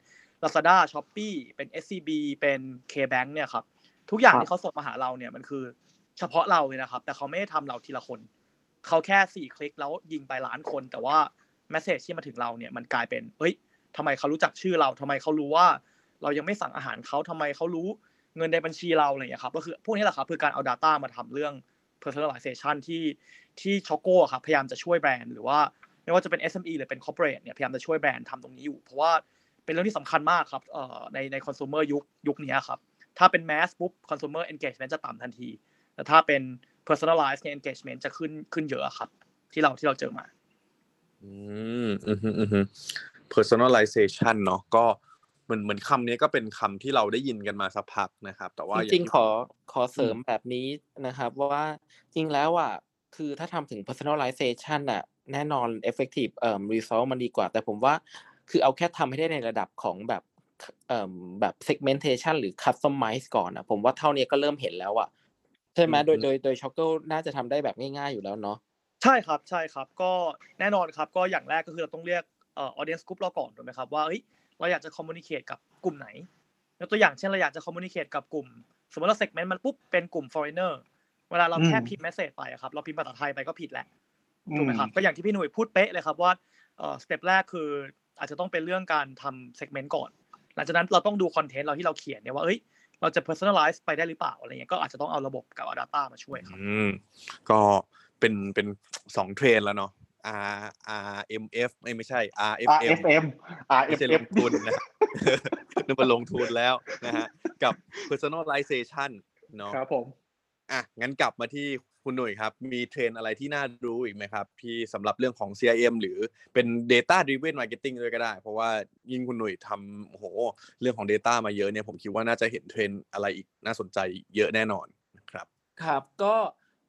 Lazada Shopee เป็น SCB เป็น KBank เนี่ยครับทุกอย่างครับที่เขาส่งมาหาเราเนี่ยมันคือเฉพาะเราเลยนะครับ แต่เขาไม่ได้ทำเราทีละคน เขาแค่สี่คลิกแล้วยิงไปล้านคน แต่ว่า message ที่มาถึงเราเนี่ยมันกลายเป็นเฮ้ยทำไมเขารู้จักชื่อเราทำไมเขารู้ว่า เรายังไม่สั่งอาหารเขาทำไมเขารู้ เงินในบัญชีเราอะไรอย่างเงี้ยครับก็คือพวกนี้แหละครับคือการเอา Data มาทำเรื่อง personalization ที่ที่ช็อกโก้ครับพยายามจะช่วยแบรนด์หรือว่าไม่ว่าจะเป็น SME หรือเป็น corporate เนี่ยพยายามจะช่วยแบรนด์ทำตรงนี้อยู่ เพราะว่าเป็นเรื่องที่สำคัญมากครับเอ่อในใน consumer ยุคยุคนี้ครับถ้าเป็น mass ปุ๊บ consumer engagement จะต่ำทันที แต่ถ้าเป็น personalized เนี่ย engagement จะขึ้นขึ้นเยอะครับ ที่เราที่เราเจอมาอืมอืมฮึอืม personalization เนาะก็ มือนเหมือนคำนี้ก็เป็นคำที่เราได้ยินกันมาสักพักนะครับ แต่ว่าจย่าริงที่ๆขอขอเสริมแบบนี้นะครับ ว่าจริงแล้วอะคือถ้าทำถึง personalization อะแน่นอน effective เอ่อ result มันดีกว่า แต่ผมว่าคือเอาแค่ทำให้ได้ในระดับของแบบเอ่อแบบ segmentation หรือ customize ก่อนอะ ผมว่าเท่านี้ก็เริ่มเห็นแล้วอะใช่ไหมโดยโดยโดยช็อกเกิลน่าจะทำได้แบบง่ายๆอยู่แล้วเนาะใช่ครับใช่ครับ ก็แน่นอนครับ ก็อย่างแรกก็คือเราต้องเลือกเอ่อ audience group เราก่อนถูกไหมครับว่าเฮ้ย เราอยากจะ communicate กับกลุ่มไหนยกตัวอย่างเช่นเราอยากจะ communicate กับกลุ่ม สมมติเรา segment มันปุ๊บเป็นกลุ่ม foreigner เวลาเราแค่อืมพิมพ์ message ไปอะครับ เราพิมพ์ภาษาไทยไปก็ผิดแหละอืถูกไหมครับ ก็อย่างที่พี่หนุ่ยพูดเป๊ะเลยครับว่าเอ่อ step แรกคืออาจจะต้องเป็นเรื่องการทำ segment ก่อน หลังจากนั้นเราต้องดู content เราที่เราเขียนเนี่ยว่าเอ้ยเราจะ personalize ไปได้หรือเปล่าอะไรเงี้ยก็อาจจะต้องเอาระบบกับเอา data มาช่วยครับอืมก็เป็นเป็นสองเทรนแล้วเนาะ R R M F ไม่ไม่ใช่ R F M RFM ไม่ใช่ล RFM งทุนนะนึกว่าลงทุนแล้วนะฮะกับ personalization เนาะครับผมอะงั้นกลับมาที่คุณหนุ่ยครับ มีเทรนอะไรที่น่ารู้อีกไหมครับที่สำหรับเรื่องของ CRM หรือเป็น data driven marketing ด้วยก็ได้ เพราะว่ายิ่งคุณหนุ่ยทำโอ้โหเรื่องของ data มาเยอะเนี่ยผมคิดว่าน่าจะเห็นเทรนอะไรอีกน่าสนใจเยอะแน่นอนนะครับ ครับก็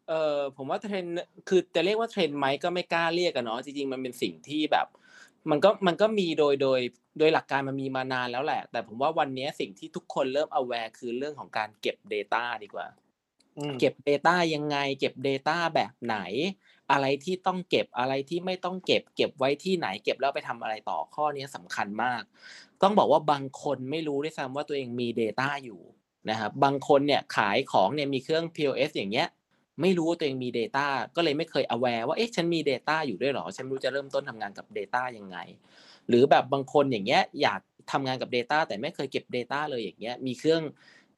เออผมว่าเทรนด์คือจะเรียกว่าเทรนด์ไหมก็ไม่กล้าเรียกกันเนาะจริงๆมันเป็นสิ่งที่แบบ มันก็มันก็มีโดยโดยโดยหลักการมันมีมานานแล้วแหละ แต่ผมว่าวันนี้สิ่งที่ทุกคนเริ่ม aware คือเรื่องของการเก็บ Data ดีกว่าอืมเก็บ Data ยังไง เก็บ Data แบบไหน อะไรที่ต้องเก็บอะไรที่ไม่ต้องเก็บ เก็บไว้ที่ไหน เก็บแล้วไปทำอะไรต่อข้อนี้สำคัญมาก ต้องบอกว่าบางคนไม่รู้ด้วยซ้ำว่าตัวเองมี Data อยู่นะครับบางคนเนี่ยขายของเนี่ยมีเครื่อง POS อย่างเงี้ย ไม่รู้ว่าตัวเองมี Data ก็เลยไม่เคย aware ว่าเอ๊ะฉันมี Data อยู่ด้วยหรอ ฉันรู้จะเริ่มต้นทำงานกับ Data ยังไง หรือแบบบางคนอย่างเงี้ยอยากทำงานกับ Data แต่ไม่เคยเก็บ Data เลยอย่างเงี้ยมีเครื่อง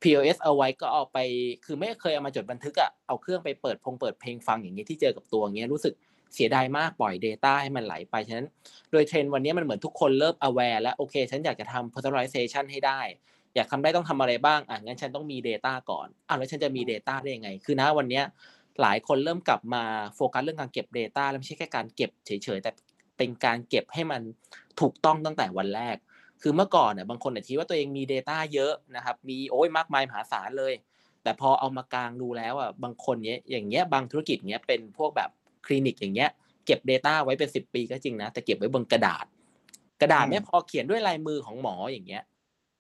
POS เอาไว้ก็เอาไป คือไม่เคยเอามาจดบันทึกอะเอาเครื่องไปเปิดพงเปิดเพลงฟังอย่างเงี้ยที่เจอกับตัวเงี้ยรู้สึกเสียดายมากปล่อย Data ให้มันไหลไปฉะนั้น โดยเทรนด์วันนี้มันเหมือนทุกคนเริ่ม aware แล้วโอเค ฉันอยากจะทำ personalization ให้ได้ อยากทำได้ต้องทำอะไรบ้างอะงั้นฉันต้องมี Data ก่อนอะแล้วฉันจะมี Data ได้ยังไง คือนะวันเนี้ยหลายคนเริ่มกลับมาโฟกัสเรื่องการเก็บ Data แล้วไม่ใช่แค่การเก็บเฉยๆแต่เป็นการเก็บให้มันถูกต้องตั้งแต่วันแรก คือเมื่อก่อนเนี่ยบางคนอาจจะคิดว่าตัวเองมี Data เยอะนะครับมีโอ้ยมากมายมหาศาลเลย แต่พอเอามากลางดูแล้วอะบางคนเนี้ยอย่างเงี้ยบางธุรกิจเนี้ยเป็นพวกแบบคลินิกอย่างเงี้ยเก็บ Data ไว้เป็นสิบปีก็จริงนะแต่เก็บไว้บนกระดาษ กระดาษเนี่ยพอเขียนด้วยลายมือของหมออย่างเงี้ย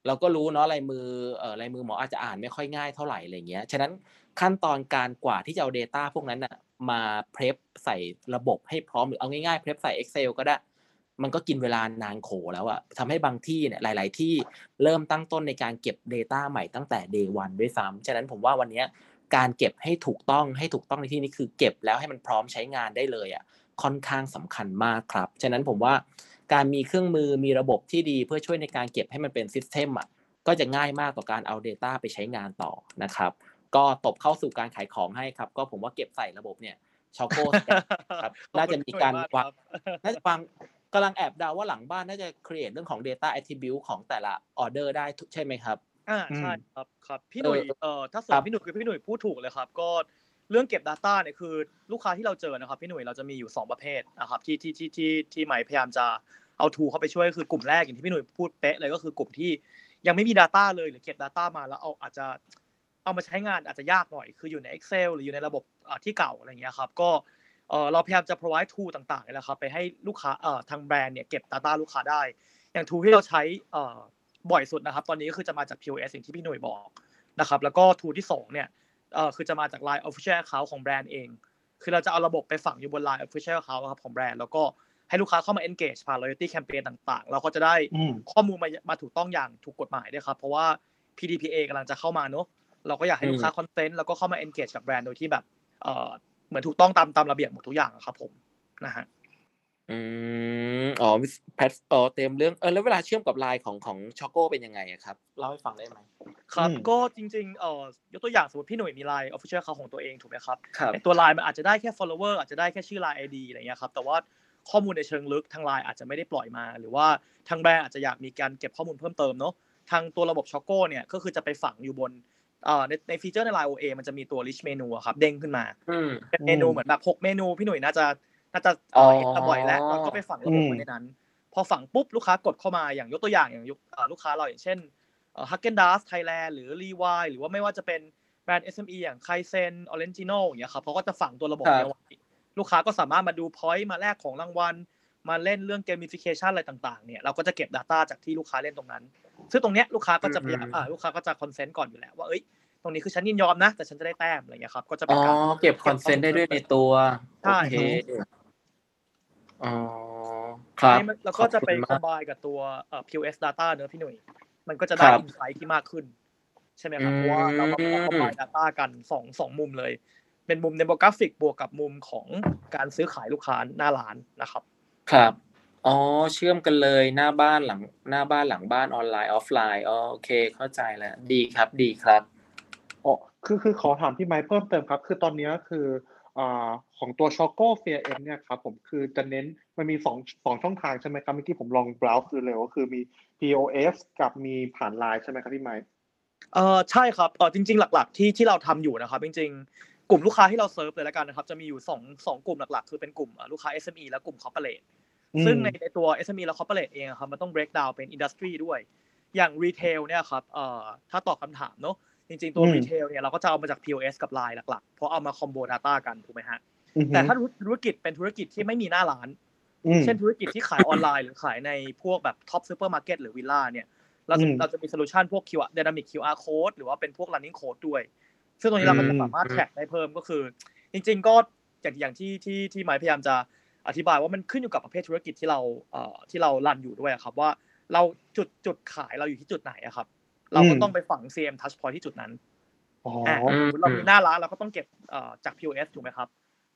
เราก็รู้เนาะลายมือเอ่อลายมือหมออาจจะอ่านไม่ค่อยง่ายเท่าไหร่อะไรเงี้ยฉะนั้นขั้นตอนการกว่าที่จะเอา Data พวกนั้นน่ะมาเพรฟใส่ระบบให้พร้อมหรือเอาง่ายๆเพรฟใส่ Excel ก็ได้มันก็กินเวลานานโขแล้วอะทำให้บางที่เนี่ยหลาย ๆ ที่เริ่มตั้งต้นในการเก็บ Data ใหม่ตั้งแต่ day one ด้วยซ้ำฉะนั้นผมว่าวันนี้การเก็บให้ถูกต้องให้ถูกต้องในที่นี้คือเก็บแล้วให้มันพร้อมใช้งานได้เลยอะค่อนข้างสำคัญมากครับ ฉะนั้นผมว่า การมีเครื่องมือมีระบบที่ดีเพื่อช่วยในการเก็บให้มันเป็น system อะก็จะง่ายมากต่อการเอา Data ไปใช้งานต่อนะครับ ก็ตบเข้าสู่การขายของให้ครับ ก็ผมว่าเก็บใส่ระบบเนี่ยช็อกโกครับน่าจะมีการวางน่าจะวางกำลังแอบเดาว่าหลังบ้านน่าจะ create เรื่องของ data attribute ของแต่ละออเดอร์ได้ใช่ไหมครับอ่าใช่ครับครับพี่หนุ่ยเออเอ่อถ้าสครัมบพี่หนุ่ยคือพี่หนุ่ยพูดถูกเลยครับ ก็ เรื่องเก็บ Data เนี่ยคือลูกค้าที่เราเจอนะครับพี่หนุ่ยเราจะมีอยู่ 2 ประเภทนะครับที่ที่ที่ที่ที่หมพยายามจะเอาทูเข้าไปช่วยคือกลุ่มแรกอย่างที่พี่หนุ่ยพูดเป๊ะเลยก็คือกลุ่มที่ยังไม่มี Data เลยหรือเก็บ Data มาแล้วเอาอาจจะเอามาใช้งานอาจจะยากหน่อย คืออยู่ใน Excel หรืออยู่ในระบบที่เก่าอะไรอย่างเงี้ยครับก็เราพยายามจะ provide tool ต่างๆนี่แหละครับไปให้ลูกค้าทางแบรนด์เนี่ยเก็บ Data ลูกค้าได้ อย่าง tool ที่เราใช้บ่อยสุดนะครับ ตอนนี้ก็คือจะมาจาก POS อย่างที่พี่หนุ่ยบอกนะครับแล้วก็ tool ที่สองเนี่ย เอ่อคือจะมาจาก Line Official Account ของแบรนด์เอง คือเราจะเอาระบบไปฝังอยู่บน Line Official Account ครับของแบรนด์แล้วก็ให้ลูกค้าเข้ามา engage ผ่าน loyalty campaign ต่างๆ เราก็จะได้อืมข้อมูลมามาถูกต้องอย่างถูกกฎหมายด้วยครับ เพราะว่า PDPA กำลังจะเข้ามาเนอะเราก็อยากให้ลูกค้า consent แล้วก็เข้ามา engage กับแบรนด์โดยที่แบบเอ่อเหมือนถูกต้องตามตามระเบียบหมดทุกอย่างอะครับผมนะฮะอืมอ๋อแพทอ๋อเต็มเรื่องเออแล้วเวลาเชื่อมกับไลน์ของของช็อกโกเป็นยังไงอะครับเล่าให้ฟังได้ไหม ครับอืมก็จริงๆเอ่อยกตัวอย่างสมมติพี่หนุ่ยมีไลน์ official account ของตัวเองถูกไหมครับครับในตัวไลน์มันอาจจะได้แค่ follower อาจจะได้แค่ชื่อไลน์ ID อะไรเงี้ยครับแต่ว่าข้อมูลในเชิงลึกทางไลน์อาจจะไม่ได้ปล่อยมา หรือว่าทางแบรนด์อาจจะอยากมีการเก็บข้อมูลเพิ่มเติมเนาะทางตัวระบบช็อกโกเนี่ยก็คือจะไปฝังอยู่บนเอ่อในใน feature ในไลน์ OA มันจะมีตัว rich menu อะครับเด้งขึ้นมาอืมเป็นเมนูอืมเหมือนแบบหกเมนูพี่หนุ่ยน่าจะน่าจะอ๋เอ่ออเห็นบ่อยแล้วเราก็ไปฝังระบบอืมไว้ในนั้น พอฝังปุ๊บลูกค้ากดเข้ามาอย่างยกตัวอย่างอย่างยุคเอ่อลูกค้าเราอย่างเช่น Häagen-Dazs Thailand หรือรีวายหรือว่าไม่ว่าจะเป็นแบรนด์ SME อย่างไคเซนออเรนจิโนอย่างเงี้ยครับเขาก็จะฝังตัวระบบครับเนี้ยไว้ลูกค้าก็สามารถมาดู point มาแลกของรางวัล มาเล่นเรื่องเกม i ฟิเคชันอะไรต่างๆเนี่ยเราก็จะเก็บ Data จากที่ลูกค้าเล่นตรงนั้น ซึ่งตรงเนี้ยลูกค้าก็จะพยายามอ่าลูกค้าก็จะ consent ก่อนอยู่แล้วว่าเอ้ยตรงนี้คือฉันยินยอมนะ แต่ฉันจะได้แต้มอะไรเงี้ยครับก็จะเป็อ๋นอการเก็บ consent ได้ด้วยในตัวใช่โอเคอ๋อครับนี่มันแล้วก็จะไปขอบคุณคอมามไบกับตัวเอ่อ POS data เนอะพี่หนุ่ย มันก็จะได้ครับอินไซต์ที่มากขึ้น ใช่ไหมครับอืมเพราะว่าเราก็คอมไบ data กันสองสองมุมเลย เป็นมุม demographic บวกกับมุมของการซื้อขายลูกค้าหน้าร้านนะครับ ครับอ๋อเชื่อมกันเลยหน้าบ้านหลังหน้าบ้านหลังบ้านออนไลน์ออฟไลน์อ๋อโอเค เข้าใจแล้วดีครับดีครับอ๋อคือคือขอถามพี่ไม้เพิ่มเติมครับ คือตอนเนี้ยคืออ่า ของตัวช็อกโก CRM เนี่ยครับผมคือจะเน้นมันมีสองสองช่องทางใช่ไหมครับเมื่อกี้ผมลอง browse ดูเลยก็คือมี POS กับมีผ่านไลน์ใช่ไหมครับพี่ไมค์เออใช่ครับเออจริง ๆ หลัก ๆ ที่ที่เราทำอยู่นะครับ จริง ๆ กลุ่มลูกค้าที่เราเซิร์ฟเลยแล้วกันนะครับ จะมีอยู่สองสองกลุ่มหลัก ๆ คือเป็นกลุ่มอะลูกค้า SME และกลุ่ม corporate อืมซึ่งในในตัว SME และ corporate เองอะครับมันต้อง break down เป็น industry ด้วย อย่าง retail เนี่ยครับเอ่อถ้าตอบคำถามเนอะ จริงๆตัวอืม retail เนี่ยเราก็จะเอามาจาก POS กับ Line หลักๆ เพราะเอามา combo data กันถูกไหมฮะอือฮึแต่ถ้าธุรกิจเป็นธุรกิจที่ไม่มีหน้าร้านอืมเช่นธุรกิจที่ขายออนไลน์หรือขายในพวกแบบท็อปซูเปอร์มาร์เก็ตหรือวิลล่าเนี่ย เราจะอืมเราจะมี solution พวก QR Dynamic QR Code หรือว่าเป็นพวก running code ด้วย ซึ่งตรงนี้เราก็จะสามารถอืมแท็กได้เพิ่มก็คือ จริง ๆ ก็อย่างอย่างที่ที่ที่ไมค์พยายามจะอธิบายว่ามันขึ้นอยู่กับประเภทธุรกิจที่เราเอ่อที่เรา run อยู่ด้วยอะครับว่าเราจุดจุดขายเราอยู่ที่จุดไหนอะครับ เราก็อืมต้องไปฝัง CM touch point ที่จุดนั้นอ๋ออะอืมสมมุติเรามีหน้าร้านเราก็ต้องเก็บเอ่อจาก POS ถูกไหมครับ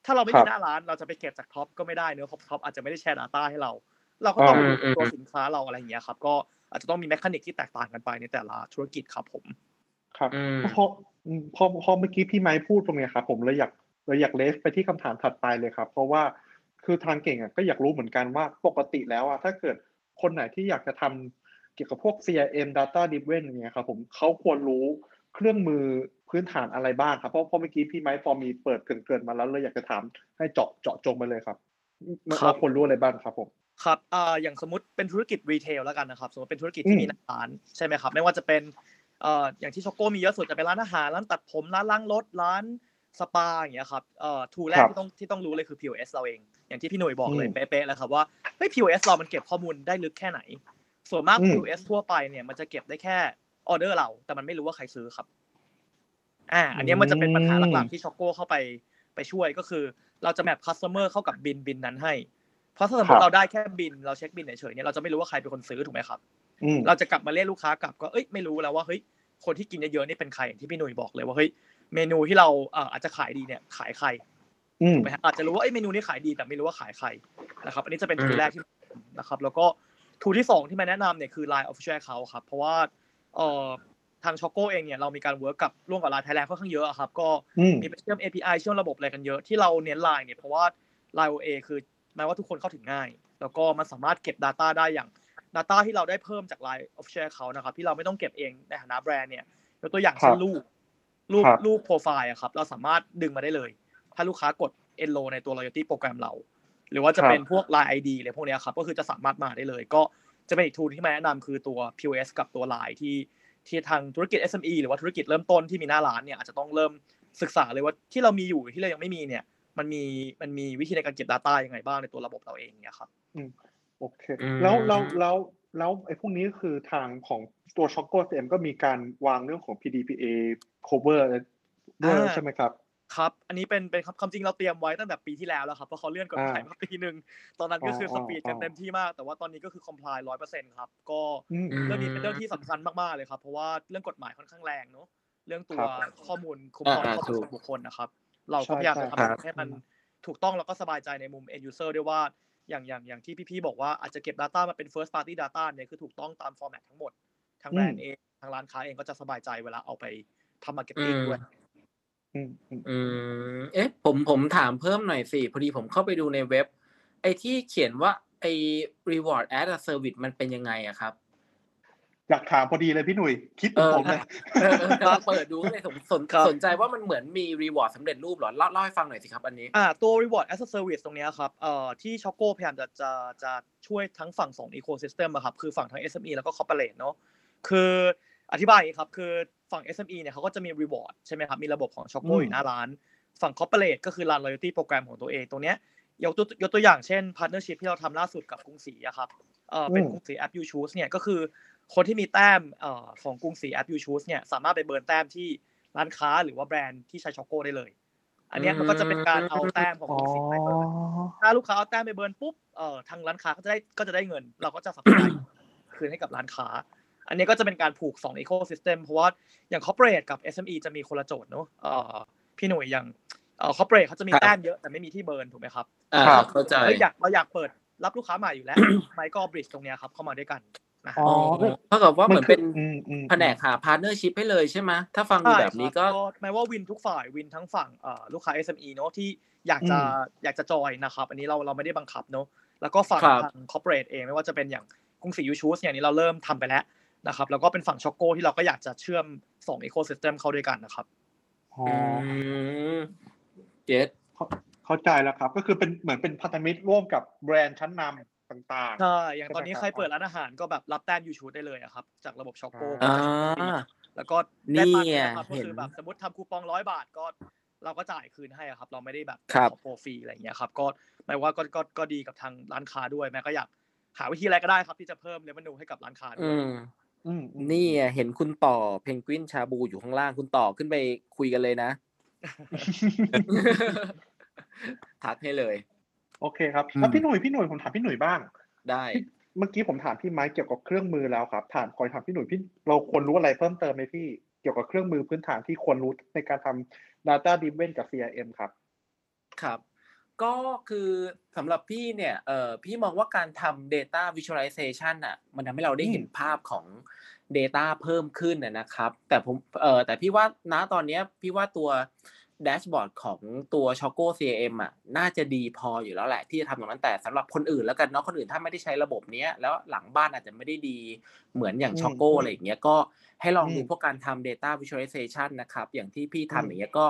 ถ้าเราไม่ครัมีบหน้าร้านเราจะไปเก็บจากท็อปก็ไม่ได้เนอะเพราะท็อปอาจจะไม่ได้แชร์ Data ให้เรา เราก็ต้องอืดูมอืมตัวสินค้าเราอะไรอย่างเงี้ยครับ ก็อาจจะต้องมีแมคานิกที่แตกต่างกันไปในแต่ละธุรกิจครับผม ครับอืมพออืมพอพอเมื่อกี้พี่ไม้พูดตรงเนี้ยครับผมเลยอยากเลยอยากเลสไปที่คำถามถัดไปเลยครับ เพราะว่าคือทางเก่งอะก็อยากรู้เหมือนกันว่าปกติแล้วอะถ้าเกิดคนไหนที่อยากจะทำเกี่ยวกับพวก CRM data driven อย่างเงี้ยครับผมเขาควรรู้เครื่องมือพื้นฐานอะไรบ้างครับเพราะเพราะเมื่อกี้พี่ไม้พอมีเปิดเกรินๆมาแล้วเลยอยากจะถามให้เจาะเจาะจงไปเลยครับครับเราควรรู้อะไรบ้างครับผมครับอ่าอย่างสมมติเป็นธุรกิจรีเทลแล้วกันนะครับสมมติเป็นธุรกิจที่อืมมีหน้าร้านใช่ไหมครับ ไม่ว่าจะเป็นเอ่ออย่างที่ช็อกโกมีเยอะสุดจะเป็นร้านอาหารร้านตัดผมร้านล้างรถร้านสปาอย่างเงี้ยครับเอ่อ tool แรกครับที่ต้องที่ต้องรู้เลยคือ POS เราเอง อย่างที่พี่หนุ่ยบอกเลยอืมเป๊ะๆเลยครับว่าเฮ้ย POS เรามันเก็บข้อมูลได้ลึกแค่ไหน ส่วนมากอืม POS ทั่วไปเนี่ยมันจะเก็บได้แค่ออเดอร์เรา แต่มันไม่รู้ว่าใครซื้อครับ อ่า อันเนี้ยมันจะเป็นปัญหาหลักๆที่ช็อกโก้เข้าไปไปช่วยก็คือ เราจะ map customer เข้ากับบิลบิลนั้นให้ เพราะถ้าสมมติครับเราได้แค่บิลเราเช็คบิลเฉยๆเนี่ยเราจะไม่รู้ว่าใครเป็นคนซื้อถูกไหมครับอืมเราจะกลับมาเรียกลูกค้ากลับก็เอ้ยไม่รู้แล้วว่าเฮ้ยคนที่กินเยอะๆนี่เป็นใครอย่างที่พี่หนุ่ยบอกเลยว่าเฮ้ยเมนูที่เราเอ่ออาจจะขายดีเนี่ยขายใครอืมถูกไหมฮะอาจจะรู้ว่าเอ้ยเมนูนี้ขายดีแต่ไม่รู้ว่าขายใครนะครับ อันนี้จะเป็น tool แรกที่นะครับ แล้วก็ tool ที่สองที่มาแนะนำเนี่ยคือ Line Official Account ครับ เพราะว่าเอ่อทางช็อกโกเองเนี่ยเรามีการ work กับร่วมกับ Line Thailand ค่อนข้างเยอะอะครับ ก็อืมมีไปเชื่อม API เชื่อมระบบอะไรกันเยอะที่เราเน้น Line เนี่ยเพราะว่า Line OA คือหมายว่าทุกคนเข้าถึงง่าย แล้วก็มันสามารถเก็บ Data ได้อย่าง Data ที่เราได้เพิ่มจาก Line Official Account นะครับที่เราไม่ต้องเก็บเองในฐานะแบรนด์เนี่ยยกตัวอย่างเช่นครับรูปรูปครับรูปโปรไฟล์อะครับเราสามารถดึงมาได้เลย ถ้าลูกค้ากด enroll ในตัว loyalty โปรแกรมเรา หรือว่าจะครับเป็นพวก Line ID อะไรพวกเนี้ยครับก็คือจะสามารถมาได้เลย ก็จะเป็นอีกทูที่มาแนะนำคือตัว POS กับตัว Line ที่ที่ทางธุรกิจ SME หรือว่าธุรกิจเริ่มต้นที่มีหน้าร้านเนี่ยอาจจะต้องเริ่มศึกษาเลยว่าที่เรามีอยู่ที่เรายังไม่มีเนี่ย มันมีมันมีวิธีในการเก็บ Data ยังไงบ้างในตัวระบบเราเองเนี่ยครับโอเคอืมแล้วแล้วแล้วแล้วไอ้พวกนี้คือทางของตัว Choco CRM ก็มีการวางเรื่องของ PDPA cover ด้วยอ่าใช่ไหมครับ ครับ อันนี้เป็นเป็นครับความจริงเราเตรียมไว้ตั้งแต่ปีที่แล้วแล้วครับเพราะเขาเลื่อนกฎหมายอ่ามาปีหนึ่งตอนนั้นก็คือ all speed กันอ๋อเต็มที่มาก แต่ว่าตอนนี้ก็คือ comply ร้อยเปอร์เซ็นต์ครับก็อืมอืมเรื่องนี้เป็นเรื่องที่สำคัญมากๆเลยครับเพราะว่าเรื่องกฎหมายค่อนข้างแรงเนอะเรื่องตัวครับข้อมูลคุ้มครองอ่าข้อมูลถูกส่วนบุคคลนะครับ เราก็ใช่พยายามจะใช่ทำให้มันถูกต้องแล้วก็สบายใจในมุม end user ด้วยว่าอย่างอย่างอย่างที่พี่ๆบอกว่าอาจจะเก็บ Data มาเป็น first party data เนี่ยคือถูกต้องตาม format ทั้งหมดทางแบรนด์เองทางร้านค้าเองก็จะสบายใจเวลาเอาไปทำ marketing ด้วยอืมอืม อืม เอ๊ะ ผมผมถามเพิ่มหน่อยสิ พอดีผมเข้าไปดูในเว็บ ไอ้ที่เขียนว่าไอ้ reward as a service มันเป็นยังไงอะครับอยากถามพอดีเลยพี่หนุ่ย คิดเหมือนผมเลยเออเออกำลังเปิดดูก็เลยสนสนครับสนใจว่ามันเหมือนมี reward สำเร็จรูปเหรอเล่าเล่าให้ฟังหน่อยสิครับอันนี้อ่าตัว reward as a service ตรงเนี้ยครับเอ่อที่ช็อกโกพยายามจะจะจะช่วยทั้งฝั่งสอง ecosystem อะครับคือฝั่งทั้ง SME แล้วก็ corporate เนอะคือ อธิบายอย่างนี้ครับคือฝั่ง SME เนี่ยเขาก็จะมี reward ใช่ไหมครับ มีระบบของช็อกโกอืมอยู่หน้าร้าน ฝั่ง corporate ก็คือ run loyalty โปรแกรมของตัวเองตรงเนี้ยยกตัวยกตัวอย่างเช่น partnership ที่เราทำล่าสุดกับกรุงศรีอะครับเอ่อเป็นกรุงศรี app UCHOOSE เนี่ยก็คือคนที่มีแต้มเอ่อของกรุงศรี app UCHOOSE เนี่ยสามารถไป burn แต้มที่ร้านค้าหรือว่าแบรนด์ที่ใช้ Choco ได้เลย อันเนี้ยมันก็จะเป็นการเอาแต้มของอ๋อกรุงศรีไป burn ถ้าลูกค้าเอาแต้มไป burn ปุ๊บเอ่อทางร้านค้าก็จะได้ก็จะได้เงิน เราก็จะ support คืนให้กับร้านค้า อันนี้ก็จะเป็นการผูก2 ecosystem เพราะว่าอย่าง corporate กับ SME จะมีคนละโจทย์เนอะเอ่อพี่หนุ่ยอย่างเอ่อ corporate เขาจะมีครับแต้มเยอะแต่ไม่มีที่ burn ถูกไหมครับอ่าครับเข้าใจเฮ้ยอยากเราอยากเปิดรับลูกค้าใหม่อยู่แล้วไมก็บริดจ์ตรงเนี้ยครับเข้ามาด้วยกันนะอ๋อเท่ากับว่าเหมือนเป็นอืมอืมแผนกหา partnership ให้เลยใช่ไหมถ้าฟังดูแบบนี้ก็ใช่ครับหมายว่าวินทุกฝ่ายวินทั้งฝั่งเอ่อลูกค้า SME เนอะที่อยากจะอืมอยากจะจอยนะครับ อันนี้เราเราไม่ได้บังคับเนอะแล้วก็ฝั่งครับทาง corporate เองไม่ว่าจะเป็นอย่างกรุงศรียูชูสอย่างนี้เราเริ่มทำไปแล้ว นะครับ แล้วก็เป็นฝั่งช็อกโกที่เราก็อยากจะเชื่อม2 ecosystem เข้าด้วยกันนะครับอ๋ออืมเจ็ดเข้าเข้าใจแล้วครับ ก็คือเป็นเหมือนเป็นพันธมิตรร่วมกับแบรนด์ชั้นนำต่างใช่อย่างตอนนี้ใช่ไหมใครครับเปิดร้านอาหารก็แบบรับแต้มยูชูได้เลยอะครับ จากระบบช็อกโกอ่าแล้วก็ได้ตังค์นี่เลยไงนะครับก็เห็นคือแบบสมมติทำคูปองร้อยบาทก็เราก็จ่ายคืนให้อะครับ เราไม่ได้แบบครับขอโปรฟรีอะไรอย่างเงี้ยครับ ก็หมายว่าก็ก็ก็ดีกับทางร้านค้าด้วยแม่ก็อยากหาวิธีอะไรก็ได้ครับ ที่จะเพิ่มเลเวนูให้กับร้านค้าด้วอืยมๆอืมอืม นี่ไงเห็นคุณต่อเพนกวินชาบูอยู่ข้างล่างคุณต่อขึ้นไปคุยกันเลยนะ ทักให้เลย โอเคครับอืมแล้วพี่หนุ่ยพี่หนุ่ยผมถามพี่หนุ่ยบ้าง ได้พี่เมื่อกี้ผมถามพี่ไม้เกี่ยวกับเครื่องมือแล้วครับถามก่อนถามพี่หนุ่ยพี่เราควรรู้อะไรเพิ่มเติมไหมพี่เกี่ยวกับเครื่องมือพื้นฐานที่ควรรู้ในการทำ Data Driven กับ CRM ครับ ครับ ก็คือสำหรับพี่เนี่ยเอ่อพี่มองว่าการทำ data visualization อะ มันทำให้เราได้เห็นภาพของ data เพิ่มขึ้นนะนะครับ แต่ผมเอ่อแต่พี่ว่าณตอนเนี้ยพี่ว่าตัวแดชบอร์ดของตัว Choco CRM อะน่าจะดีพออยู่แล้วแหละ ที่จะทำตรงนั้นแต่สำหรับคนอื่นแล้วกันเนาะคนอื่นถ้าไม่ได้ใช้ระบบเนี้ยแล้วหลังบ้านอาจจะไม่ได้ดีเหมือนอย่างอืม Choco อะไรอย่างเงี้ยก็ให้ลองดูอืมพวกการทำ data visualization นะครับ อย่างที่พี่อืมทำอย่างเงี้ยก็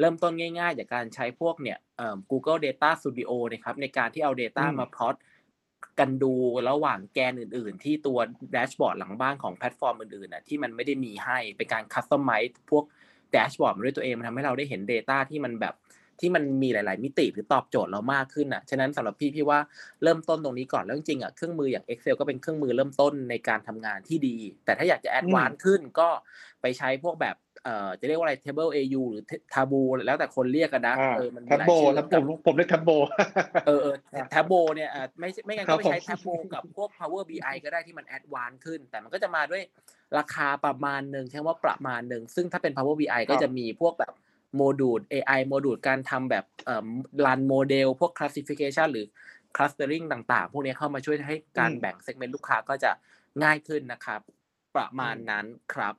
เริ่มต้นง่ายๆ จากการใช้พวกเนี่ยเอ่อ Google Data Studio นะครับในการที่เอา Data อืมมาพลอตกันดูระหว่างแกนอื่นๆ ที่ตัว dashboard หลังบ้านของแพลตฟอร์มอื่นๆน่ะที่มันไม่ได้มีให้เป็นการ customize พวก dashboard มาด้วยตัวเองมันทำให้เราได้เห็น Data ที่มันแบบที่มันมีหลาย ๆ มิติหรือตอบโจทย์เรามากขึ้นอะฉะนั้นสำหรับพี่พี่ว่าเริ่มต้นตรงนี้ก่อนแล้วจริงๆอะเครื่องมืออย่าง Excel ก็เป็นเครื่องมือเริ่มต้นในการทำงานที่ดี แต่ถ้าอยากจะ advance ขึ้นก็ไปใช้พวกแบบ เอ่อจะเรียกว่าอะไร Tableau หรือ Tableau แล้วแต่คนเรียกกันนะอ่าเออมันมีแท็บหลายชื่อ Tableau ผมผมเรียก Tableauเออเออครับ Tableau เนี่ยอะไม่ใช่ไม่งั้นก็ครับไปใช้ผมแทบโบกับพวก Power BI ก็ได้ที่มัน advance ขึ้น แต่มันก็จะมาด้วยราคาประมาณหนึ่งใช่ว่าประมาณหนึ่งซึ่งถ้าเป็น Power BI ก็จะมีพวกแบบโมดูล AI โมดูลการทำแบบเอ่อ run model พวก classification หรือ clustering ต่างๆ พวกนี้เข้ามาช่วยให้การอืมแบ่ง segment ลูกค้าก็จะง่ายขึ้นนะครับ ประมาณนั้นครับ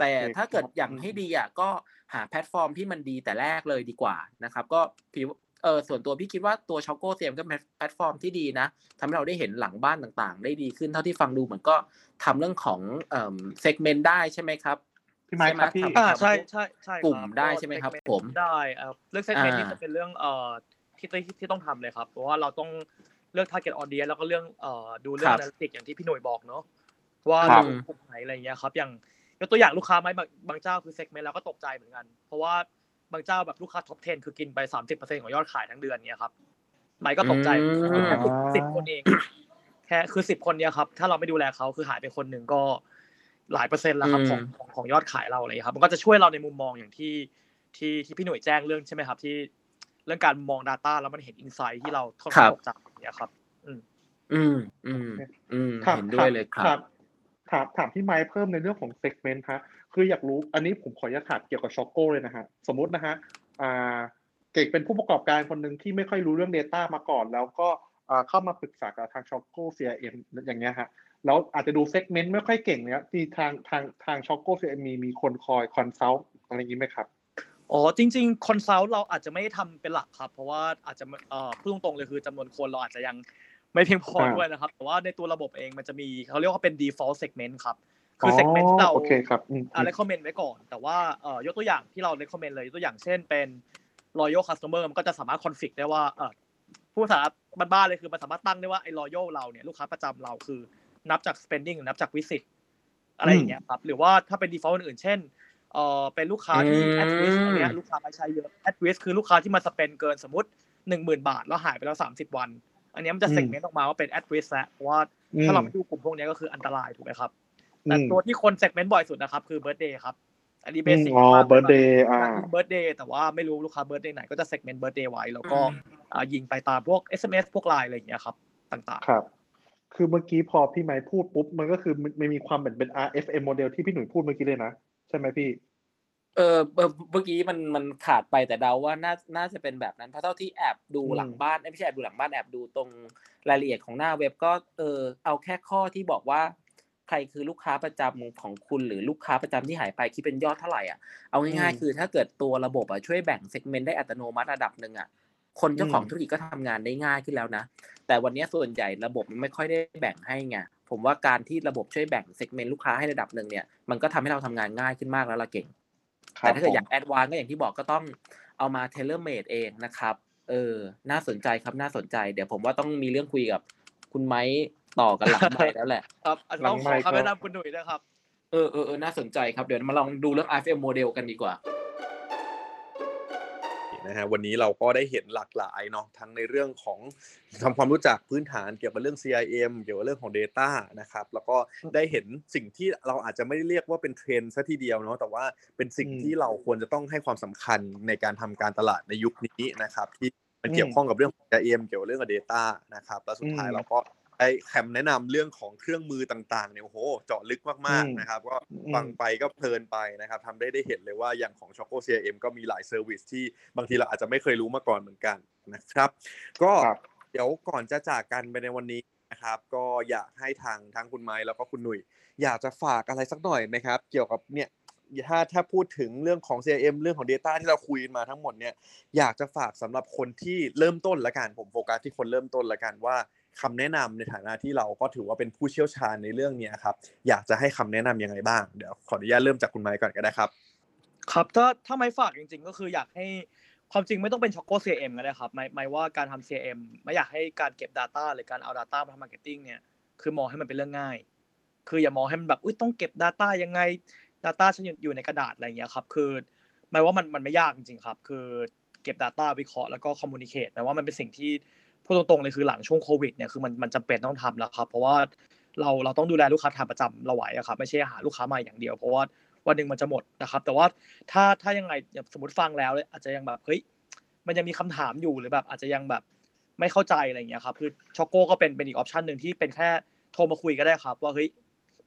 แต่โอเคถ้าเกิดครับอย่างให้ดีอะก็หาแพลตฟอร์มที่มันดีแต่แรกเลยดีกว่านะครับ ก็พี่เออส่วนตัวพี่คิดว่าตัว Choco CRM ก็เป็นแพลตฟอร์มที่ดีนะทำให้เราได้เห็นหลังบ้านต่างๆ ได้ดีขึ้นเท่าที่ฟังดูเหมือนก็ทำเรื่องของเอ่อ segment ได้ใช่ไหมครับพี่ไมค์ครับใช่พี่ไมค์อ่าครับใช่ใช่ใช่ครับกลุ่มได้ใช่ไหมครับ segment ผมได้เอ่อเรื่อง segment อ่านี่จะเป็นเรื่องเอ่อที่ที่ที่ต้องทำเลยครับ เพราะว่าเราต้องเลือก target audience แล้วก็เรื่องเอ่อดูเรื่อง analytics อย่างที่พี่หนุ่ยบอกเนาะว่าครับเรากลุ่มไหนอะไรอย่างเงี้ยครับ อย่าง ยกตัวอย่างลูกค้าไหมบางบางเจ้าคือ segment แล้วก็ตกใจเหมือนกัน เพราะว่าบางเจ้าแบบลูกค้า top 10 คือกินไป 30%ของยอดขายทั้งเดือนเนี้ยครับไหมก็ตกใจอืมแค่สิบคนเอง แค่คือสิบคนเนี้ยครับ ถ้าเราไม่ดูแลเขาคือหายไปคนหนึ่งก็หลายเปอร์เซ็นต์แล้วครับของของของยอดขายเราอะไรอย่างเลยครับ มันก็จะช่วยเราในมุมมองอย่างที่ที่ที่พี่หน่วยแจ้งเรื่องใช่ไหมครับ ที่เรื่องการมอง Data แล้วมันเห็นอินไซต์ที่เราค่อนข้างตกใจอย่างเงี้ยครับ อืมอืมอืมอืมครับเห็นด้วยเลยคถารัมบ ถามถามพี่ไมค์เพิ่มในเรื่องของ segment ฮะคืออยากรู้อันนี้ผมขออนุญาตถามเกี่ยวกับ Choco เลยนะฮะสมมตินะฮะอ่าเก่งเป็นผู้ประกอบการคนหนึ่งที่ไม่ค่อยรู้เรื่อง Data มาก่อน แล้วก็เข้ามาปรึกษากับทางช็อกโก้ CRM อย่างเงี้ยฮะแล้วอาจจะดู segment ไม่ค่อยเก่งเนี้ยที่ทางทางทางช็อกโก้ CRM มีมีคนคอย consult อะไรอย่างงี้ไหมครับอ๋อจริงๆ consult เราอาจจะไม่ได้ทำเป็นหลักครับ เพราะว่าอาจจะเอ่อพูดตรงๆเลยคือจำนวนคนเราอาจจะยัง ไม่เพียงพออ่าด้วยนะครับ แต่ว่าในตัวระบบเองมันจะมีเขาเรียกว่าเป็น default segment ครับคือ segment ที่เราโอเคครับอืมอ่า recommend ไว้ก่อน แต่ว่าเอ่อยกตัวอย่างที่เรา recommend เลยยกตัวอย่างเช่นเป็น loyal customer มันก็จะสามารถ config ได้ว่าเอ่อผู้ภาษาบ้านๆเลยคือมันสามารถตั้งได้ว่าไอ้ loyal เราเนี่ยลูกค้าประจำเราคือนับจาก spending หรือนับจาก visit อะไรอย่างเงี้ยครับหรือว่าถ้าเป็น default อื่นๆเช่นเอ่อเป็นลูกค้าที่อืม at risk อันเนี้ยลูกค้าไม่ใช้เยอะ at risk คือลูกค้าที่มา spend เกินสมมติหนึ่งหมื่นบาทแล้วหายไปแล้วสามสิบวัน อันเนี้ยมันจะ segment ออกมาว่าเป็น at risk แล้วเพราะว่าถ้าเราไม่ดูกลุ่มพวกเนี้ยก็คืออันตรายถูกไหมครับแต่ตัวที่คน segment บ่อยสุดนะครับคือ birthday ครับอันนี้ basic อ๋อ birthday อ่า birthday แต่ว่าไม่รู้ลูกค้า birthday ไหนก็จะ segment birthday ไว้แล้วก็อ่ายิงไปตามพวก SMS พวกไลน์อะไรอย่างเงี้ยครับ ต่างครับ คือเมื่อกี้พอพี่ไมค์พูดปุ๊บมันก็คือมันมันมีความเหมือนเป็น RFM model ที่พี่หนุ่ยพูดเมื่อกี้เลยนะ ใช่ไหมพี่ เออเออเมื่อกี้มันมันขาดไปแต่เดาว่าน่าน่าจะเป็นแบบนั้นเพราะเท่าที่แอบดูอืมหลังบ้านเอ้ยไม่ใช่แอบดูหลังบ้านแอบดูตรงรายละเอียดของหน้าเว็บก็เออเอาแค่ข้อที่บอกว่า ใครคือลูกค้าประจำของคุณหรือลูกค้าประจำที่หายไปคิดเป็นยอดเท่าไหร่อะเอาง่ายอืมๆคือถ้าเกิดตัวระบบอะช่วยแบ่ง segment ได้อัตโนมัติระดับหนึ่งอะคนเจ้าของอืมธุรกิจก็ทำงานได้ง่ายขึ้นแล้วนะ แต่วันนี้ส่วนใหญ่ระบบมันไม่ค่อยได้แบ่งให้ไงผมว่าการที่ระบบช่วยแบ่ง segment ลูกค้าให้ระดับหนึ่งเนี่ยมันก็ทำให้เราทำงานง่ายขึ้นมากแล้วละเก่ง แต่ถ้าเกิดอยาก advance ก็อย่างที่บอกก็ต้องเอามา tailor-made เองนะครับ เออ น่าสนใจครับน่าสนใจ เดี๋ยวผมว่าต้องมีเรื่องคุยกับ คุณไมค์ต่อกันหลังไมค์แล้วแหละๆครับอาจจะต้องหลัของไมค์ก็ขอคำแนะนำคุณหนุ่ยด้วยครับเออเออเออน่าสนใจครับ เดี๋ยวมาลองดูเรื่อง IFM โมเดลกันดีกว่า นะฮะวันนี้เราก็ได้เห็นหลากหลายเนาะทั้งในเรื่องของทำความรู้จักพื้นฐานเกี่ยวกับเรื่อง CRM เกี่ยวกับเรื่องของ Data นะครับแล้วก็ได้เห็นสิ่งที่เราอาจจะไม่ได้เรียกว่าเป็นเทรนด์ซะทีเดียวเนาะแต่ว่าเป็นสิ่งอืมที่เราควรจะต้องให้ความสำคัญในการทำการตลาดในยุคนี้นะครับที่มันเกี่ยวข้องกับเรื่องของ CRM เกี่ยวกับเรื่องกับ Data นะครับแล้วสุดท้ายอืมเราก็ ได้แคมแนะนำเรื่องของเครื่องมือต่างๆเนี่ยโอ้โหเจาะลึกมากอืมๆนะครับ ก็อืมฟังไปก็เพลินไปนะครับทำได้ได้เห็นเลยว่าอย่างของ Choco CRM ก็มีหลาย service ที่บางทีเราอาจจะไม่เคยรู้มาก่อนเหมือนกันนะครับ ก็ครับเดี๋ยวก่อนจะจากกันไปในวันนี้นะครับ ก็อยากให้ทางทั้งคุณไม้แล้วก็คุณหนุ่ย อยากจะฝากอะไรสักหน่อยไหมครับ เกี่ยวกับเนี่ยถ้าถ้าพูดถึงเรื่องของ CRM เรื่องของ Data ที่เราคุยมาทั้งหมดเนี่ยอยากจะฝากสำหรับคนที่เริ่มต้นละกันผมโฟกัสที่คนเริ่มต้นละกันว่า คำแนะนำในฐานะที่เราก็ถือว่าเป็นผู้เชี่ยวชาญในเรื่องนี้ครับอยากจะให้คำแนะนำยังไงบ้างเดี๋ยวขออนุญาตเริ่มจากคุณไม้ก่อนก็ได้ครับ ครับถ้าถ้าไม่ฝากจริง ๆ ก็คืออยากให้ความจริงไม่ต้องเป็นช็อกโก้ CM ก็ได้ครับหมายหมายว่าการทำ CRM ไม่อยากให้การเก็บ Data หรือการเอา Data มาทำ Marketing เนี่ยคือมองให้มันเป็นเรื่องง่าย คืออย่ามองให้มันแบบอุ้ยต้องเก็บ Data ยังไง Data ฉันอยู่ในกระดาษอะไรอย่างเงี้ยครับคือหมายว่ามันมันไม่ยากจริงๆครับ คือเก็บ Data วิเคราะห์แล้วก็คอมมูนิเคตแปลว่ามันเป็นสิ่งที่ พูดตรงๆเลยคือหลังช่วงโควิดเนี่ยคือมันมันจำเป็นต้องทำแล้วครับ เพราะว่าเราเราต้องดูแลลูกค้าทานประจำเราไหวอะครับไม่ใช่หาลูกค้าใหม่อย่างเดียว เพราะว่าวันหนึ่งมันจะหมดนะครับ แต่ว่าถ้าถ้ายังไงสมมติฟังแล้วอาจจะยังแบบเฮ้ยมันยังมีคำถามอยู่หรือแบบอาจจะยังแบบไม่เข้าใจอะไรอย่างเงี้ยครับคือ Choco ก็เป็นเป็นอีก option หนึ่งที่เป็นแค่โทรมาคุยก็ได้ครับ ว่าเฮ้ย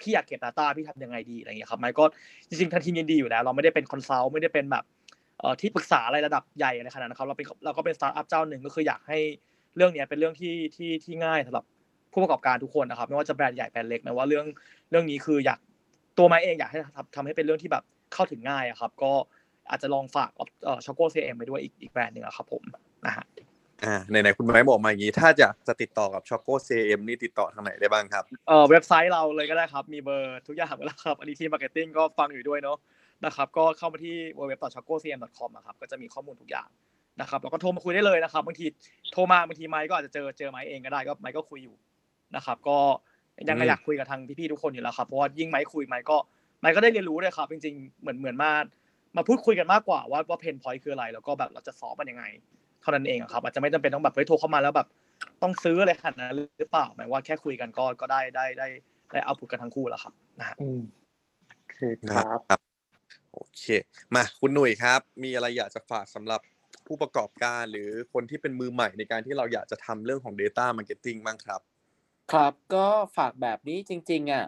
พี่อยากเก็บ Data พี่ทำยังไงดีอะไรอย่างเงี้ยครับไมค์ก็จริงๆทางทีมยินดีอยู่แล้ว เราไม่ได้เป็น consult ไม่ได้เป็นแบบที่ปรึกษาอะไรระดับใหญ่อะไรขนาดนั้นครับเราเป็นเราก็เป็นสตาร์ทอัพเจ้าหนึ่งก็คืออยากให้ เรื่องนี้เป็นเรื่องที่ที่ที่ง่ายสำหรับผู้ประกอบการทุกคนนะครับ ไม่ว่าจะแบรนด์ใหญ่แบรนด์เล็กนะว่าเรื่องเรื่องนี้คืออยากตัวไมค์เองอยากให้ทำทำให้เป็นเรื่องที่แบบเข้าถึงง่ายอะครับ ก็อาจจะลองฝากเอ่อ Choco CRM ไปด้วยอีกอีกแบรนด์หนึ่งอะครับผมนะฮะอ่าไหนๆคุณไมค์บอกมาอย่างนี้ ถ้าจะจะติดต่อกับ Choco CRM นี่ติดต่อทางไหนได้บ้างครับเอ่อเว็บไซต์เราเลยก็ได้ครับ มีเบอร์ทุกอย่างหมดแล้วครับ อันนี้ทีม marketing ก็ฟังอยู่ด้วยเนาะนะครับ ก็เข้ามาที่ www.chococrm.com นะครับ ก็จะมีข้อมูลทุกอย่าง นะครับแล้วก็โทรมาคุยได้เลยนะครับบางทีโทรมาบางทีไมค์ก็อาจจะเจอเจอไมค์เองก็ได้ก็ไมค์ก็คุยอยู่นะครับ ก็ยังอยากคุยกับทางพี่ๆทุกคนอยู่แล้วครับเพราะว่ายิ่งไมค์คุยไมค์ก็ไมค์ก็ได้เรียนรู้เลยครับ จริง ๆ เหมือนเหมือนมามาพูดคุยกันมากกว่าว่าว่าเพนพอยต์คืออะไร แล้วก็แบบเราจะสอบมันยังไง เท่านั้นเองครับ อาจจะไม่จำเป็นต้องแบบเฮ้ยโทรเข้ามาแล้วแบบต้องซื้ออะไรขนาดนั้นหรือเปล่าหมายว่าแค่คุยกันก็ก็ได้ได้ได้ได้เอาผลกันทั้งคู่แล้วครับนะฮะโอเครับครับโอเค มาคุณหนุ่ยครับ มีอะไรอยากจะฝากสำหรับ ผู้ประกอบการหรือคนที่เป็นมือใหม่ในการที่เราอยากจะทำเรื่องของ Data Marketing บ้างครับ ครับก็ฝากแบบนี้จริงๆอะ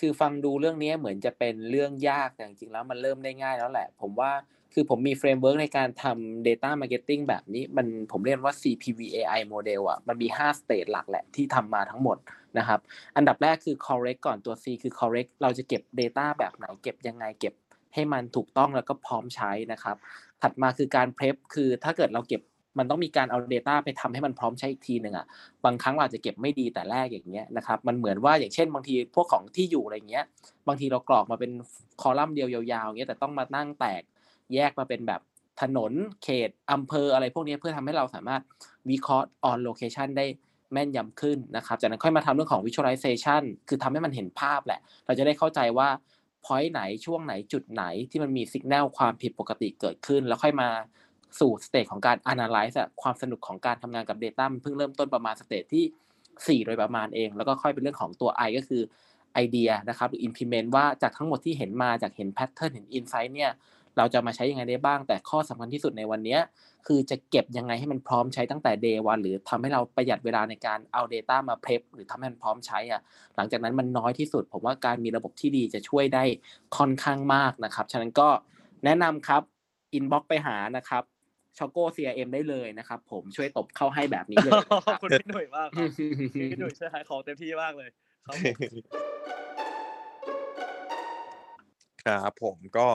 คือฟังดูเรื่องนี้เหมือนจะเป็นเรื่องยากแต่จริงๆแล้วมันเริ่มได้ง่ายแล้วแหละ ผมว่าคือผมมี framework ในการทำ Data Marketing แบบนี้มันผมเรียกว่า CPVAI model อะมันมี 5 stage หลักแหละที่ทำมาทั้งหมดนะครับ อันดับแรกคือ correct ก่อนตัว C คือ correct เราจะเก็บ Data แบบไหนเก็บยังไงเก็บให้มันถูกต้องแล้วก็พร้อมใช้นะครับ ถัดมาคือการ prep คือถ้าเกิดเราเก็บมันต้องมีการเอา Data ไปทำให้มันพร้อมใช้อีกทีหนึ่งอะบางครั้งเราจะเก็บไม่ดีแต่แรกอย่างเงี้ยนะครับมันเหมือนว่าอย่างเช่นบางทีพวกของที่อยู่อะไรเงี้ย บางทีเรากรอกมาเป็นคอลัมน์เดียวยาวๆเงี้ยแต่ต้องมานั่งแตกแยกมาเป็นแบบถนนเขตอำเภออะไรพวกนี้เพื่อทำให้เราสามารถวิเคราะห์ on location ได้แม่นยำขึ้นนะครับจากนั้นค่อยมาทำเรื่องของ visualization คือทำให้มันเห็นภาพแหละ เราจะได้เข้าใจว่า point ไหนช่วงไหนจุดไหนที่มันมีสัญญาณความผิดปกติเกิดขึ้น แล้วค่อยมาสู่ stage ของการ analyze ความสนุกของการทำงานกับ Data มันเพิ่งเริ่มต้นประมาณ stage ที่ 4 โดยประมาณเอง แล้วก็ค่อยเป็นเรื่องของตัว I ก็คือไอเดียนะครับหรือ implement ว่าจากทั้งหมดที่เห็นมาจากเห็น pattern เห็น insight เนี่ยเราจะมาใช้ยังไงได้บ้าง แต่ข้อสำคัญที่สุดในวันนี้ คือจะเก็บยังไงให้มันพร้อมใช้ตั้งแต่ day one หรือทำให้เราประหยัดเวลาในการเอา Data มา prep หรือทำให้มันพร้อมใช้อะหลังจากนั้นมันน้อยที่สุด ผมว่าการมีระบบที่ดีจะช่วยได้ค่อนข้างมากนะครับฉะนั้นก็แนะนำครับ inbox ไปหานะครับช็อกโก้ CRM ได้เลยนะครับ ผมช่วยตบเข้าให้แบบนี้เลยนะคขรัอบบคุณพี่หนุ่ยมากครับพี่หนุ่ยช่วยขายของเต็มที่มากเลยครับผมครับผมก็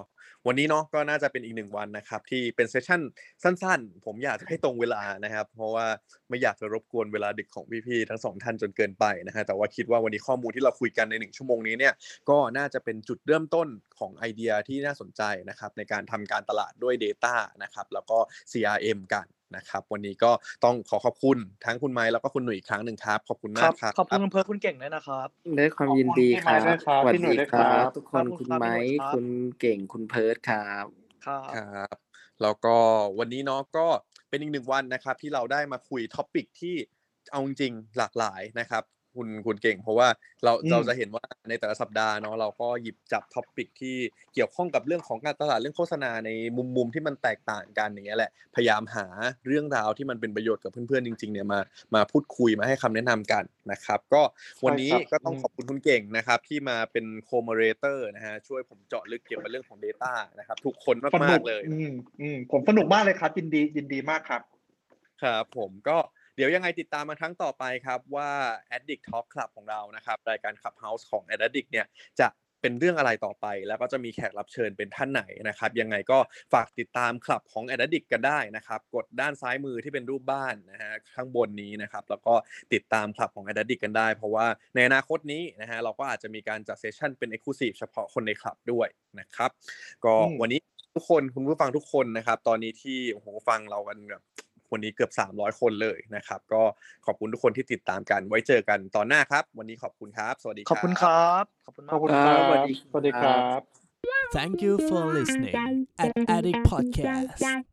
วันนี้เนาะก็น่าจะเป็นอีกหนึ่งวันนะครับที่เป็นเซสชั่นสั้น ๆ ผมอยากจะให้ตรงเวลานะครับ เพราะว่าไม่อยากจะรบกวนเวลาดึกของพี่ๆทั้งสองท่านจนเกินไปนะฮะแต่ว่าคิดว่าวันนี้ข้อมูลที่เราคุยกันในหนึ่งชั่วโมงนี้เนี่ยก็น่าจะเป็นจุดเริ่มต้นของไอเดียที่น่าสนใจนะครับในการทำการตลาดด้วย Data นะครับแล้วก็ CRM กัน นะครับ วันนี้ก็ต้องขอขอบคุณทั้งคุณไม้แล้วก็คุณหนุ่ยอีกครั้งหนึ่งครับ ขอบคุณครัมาบกครับ ขอบคุณคุณเพิร์ลคุณเก่งด้วยนะครับด้วยความยินดีครับขอบคุณพี่ไมค์ด้วยครับสวัสพี่หนุ่ดียด้วยคครัรับบทุกคนขอบคุณคุณครับไม้พี่หนุ่ยครับคุณเก่งคุณเพิร์ดครับครับครับแล้วก็วันนี้เนาะก็เป็นอีกหนึ่งวันนะครับที่เราได้มาคุย topic ที่เอาจริงๆหลากหลายนะครับ คุณคุณเก่ง เพราะว่าเราอืมเราจะเห็นว่าในแต่ละสัปดาห์เนาะเราก็หยิบจับ topic ที่เกี่ยวข้องกับเรื่องของการตลาดเรื่องโฆษณาในมุมมุมที่มันแตกต่างกันอย่างเงี้ยแหละพยายามหาเรื่องราวที่มันเป็นประโยชน์กับเพื่อนๆจริงๆเนี่ยมามาพูดคุยมาให้คำแนะนำกันนะครับ ก็วันนี้ใช่ครับก็ต้องอืมขอบคุณคุณเก่งนะครับ ที่มาเป็น co-moderator นะฮะช่วยผมเจาะลึกเกี่ยวกับเรื่องของ Data นะครับ ทุกคนสมานุกกๆเลย อืมอืมผมสนุกมากเลยครับยินดียินดีมากครับครับผมก็ เดี๋ยวยังไงติดตามมาครั้งต่อไปครับว่า Addict Talk Club ของเรานะครับรายการ Clubhouse ของ Addict เนี่ยจะเป็นเรื่องอะไรต่อไป แล้วก็จะมีแขกรับเชิญเป็นท่านไหนนะครับยังไงก็ฝากติดตามคลับของ Addict กันได้นะครับกดด้านซ้ายมือที่เป็นรูปบ้านนะฮะข้างบนนี้นะครับแล้วก็ติดตามคลับของ Addict กันได้ เพราะว่าในอนาคตนี้นะฮะเราก็อาจจะมีการจัดเซสชั่นเป็น Exclusive เฉพาะคนในคลับด้วยนะครับก็อืมวันนี้ทุกคนคุณผู้ฟังทุกคนนะครับ ตอนนี้ที่โอ้โหฟังเรากันแบบ วันนี้เกือบ 300 คนเลยนะครับ ก็ขอบคุณทุกคนที่ติดตามกัน ไว้เจอกันตอนหน้าครับ วันนี้ขอบคุณครับ สวัสดีขอบคุณครับขอบคุณขมาอบกคุณคครัรับบสวัสดีสวัสดีครับ Thank you for listening at Addict Podcast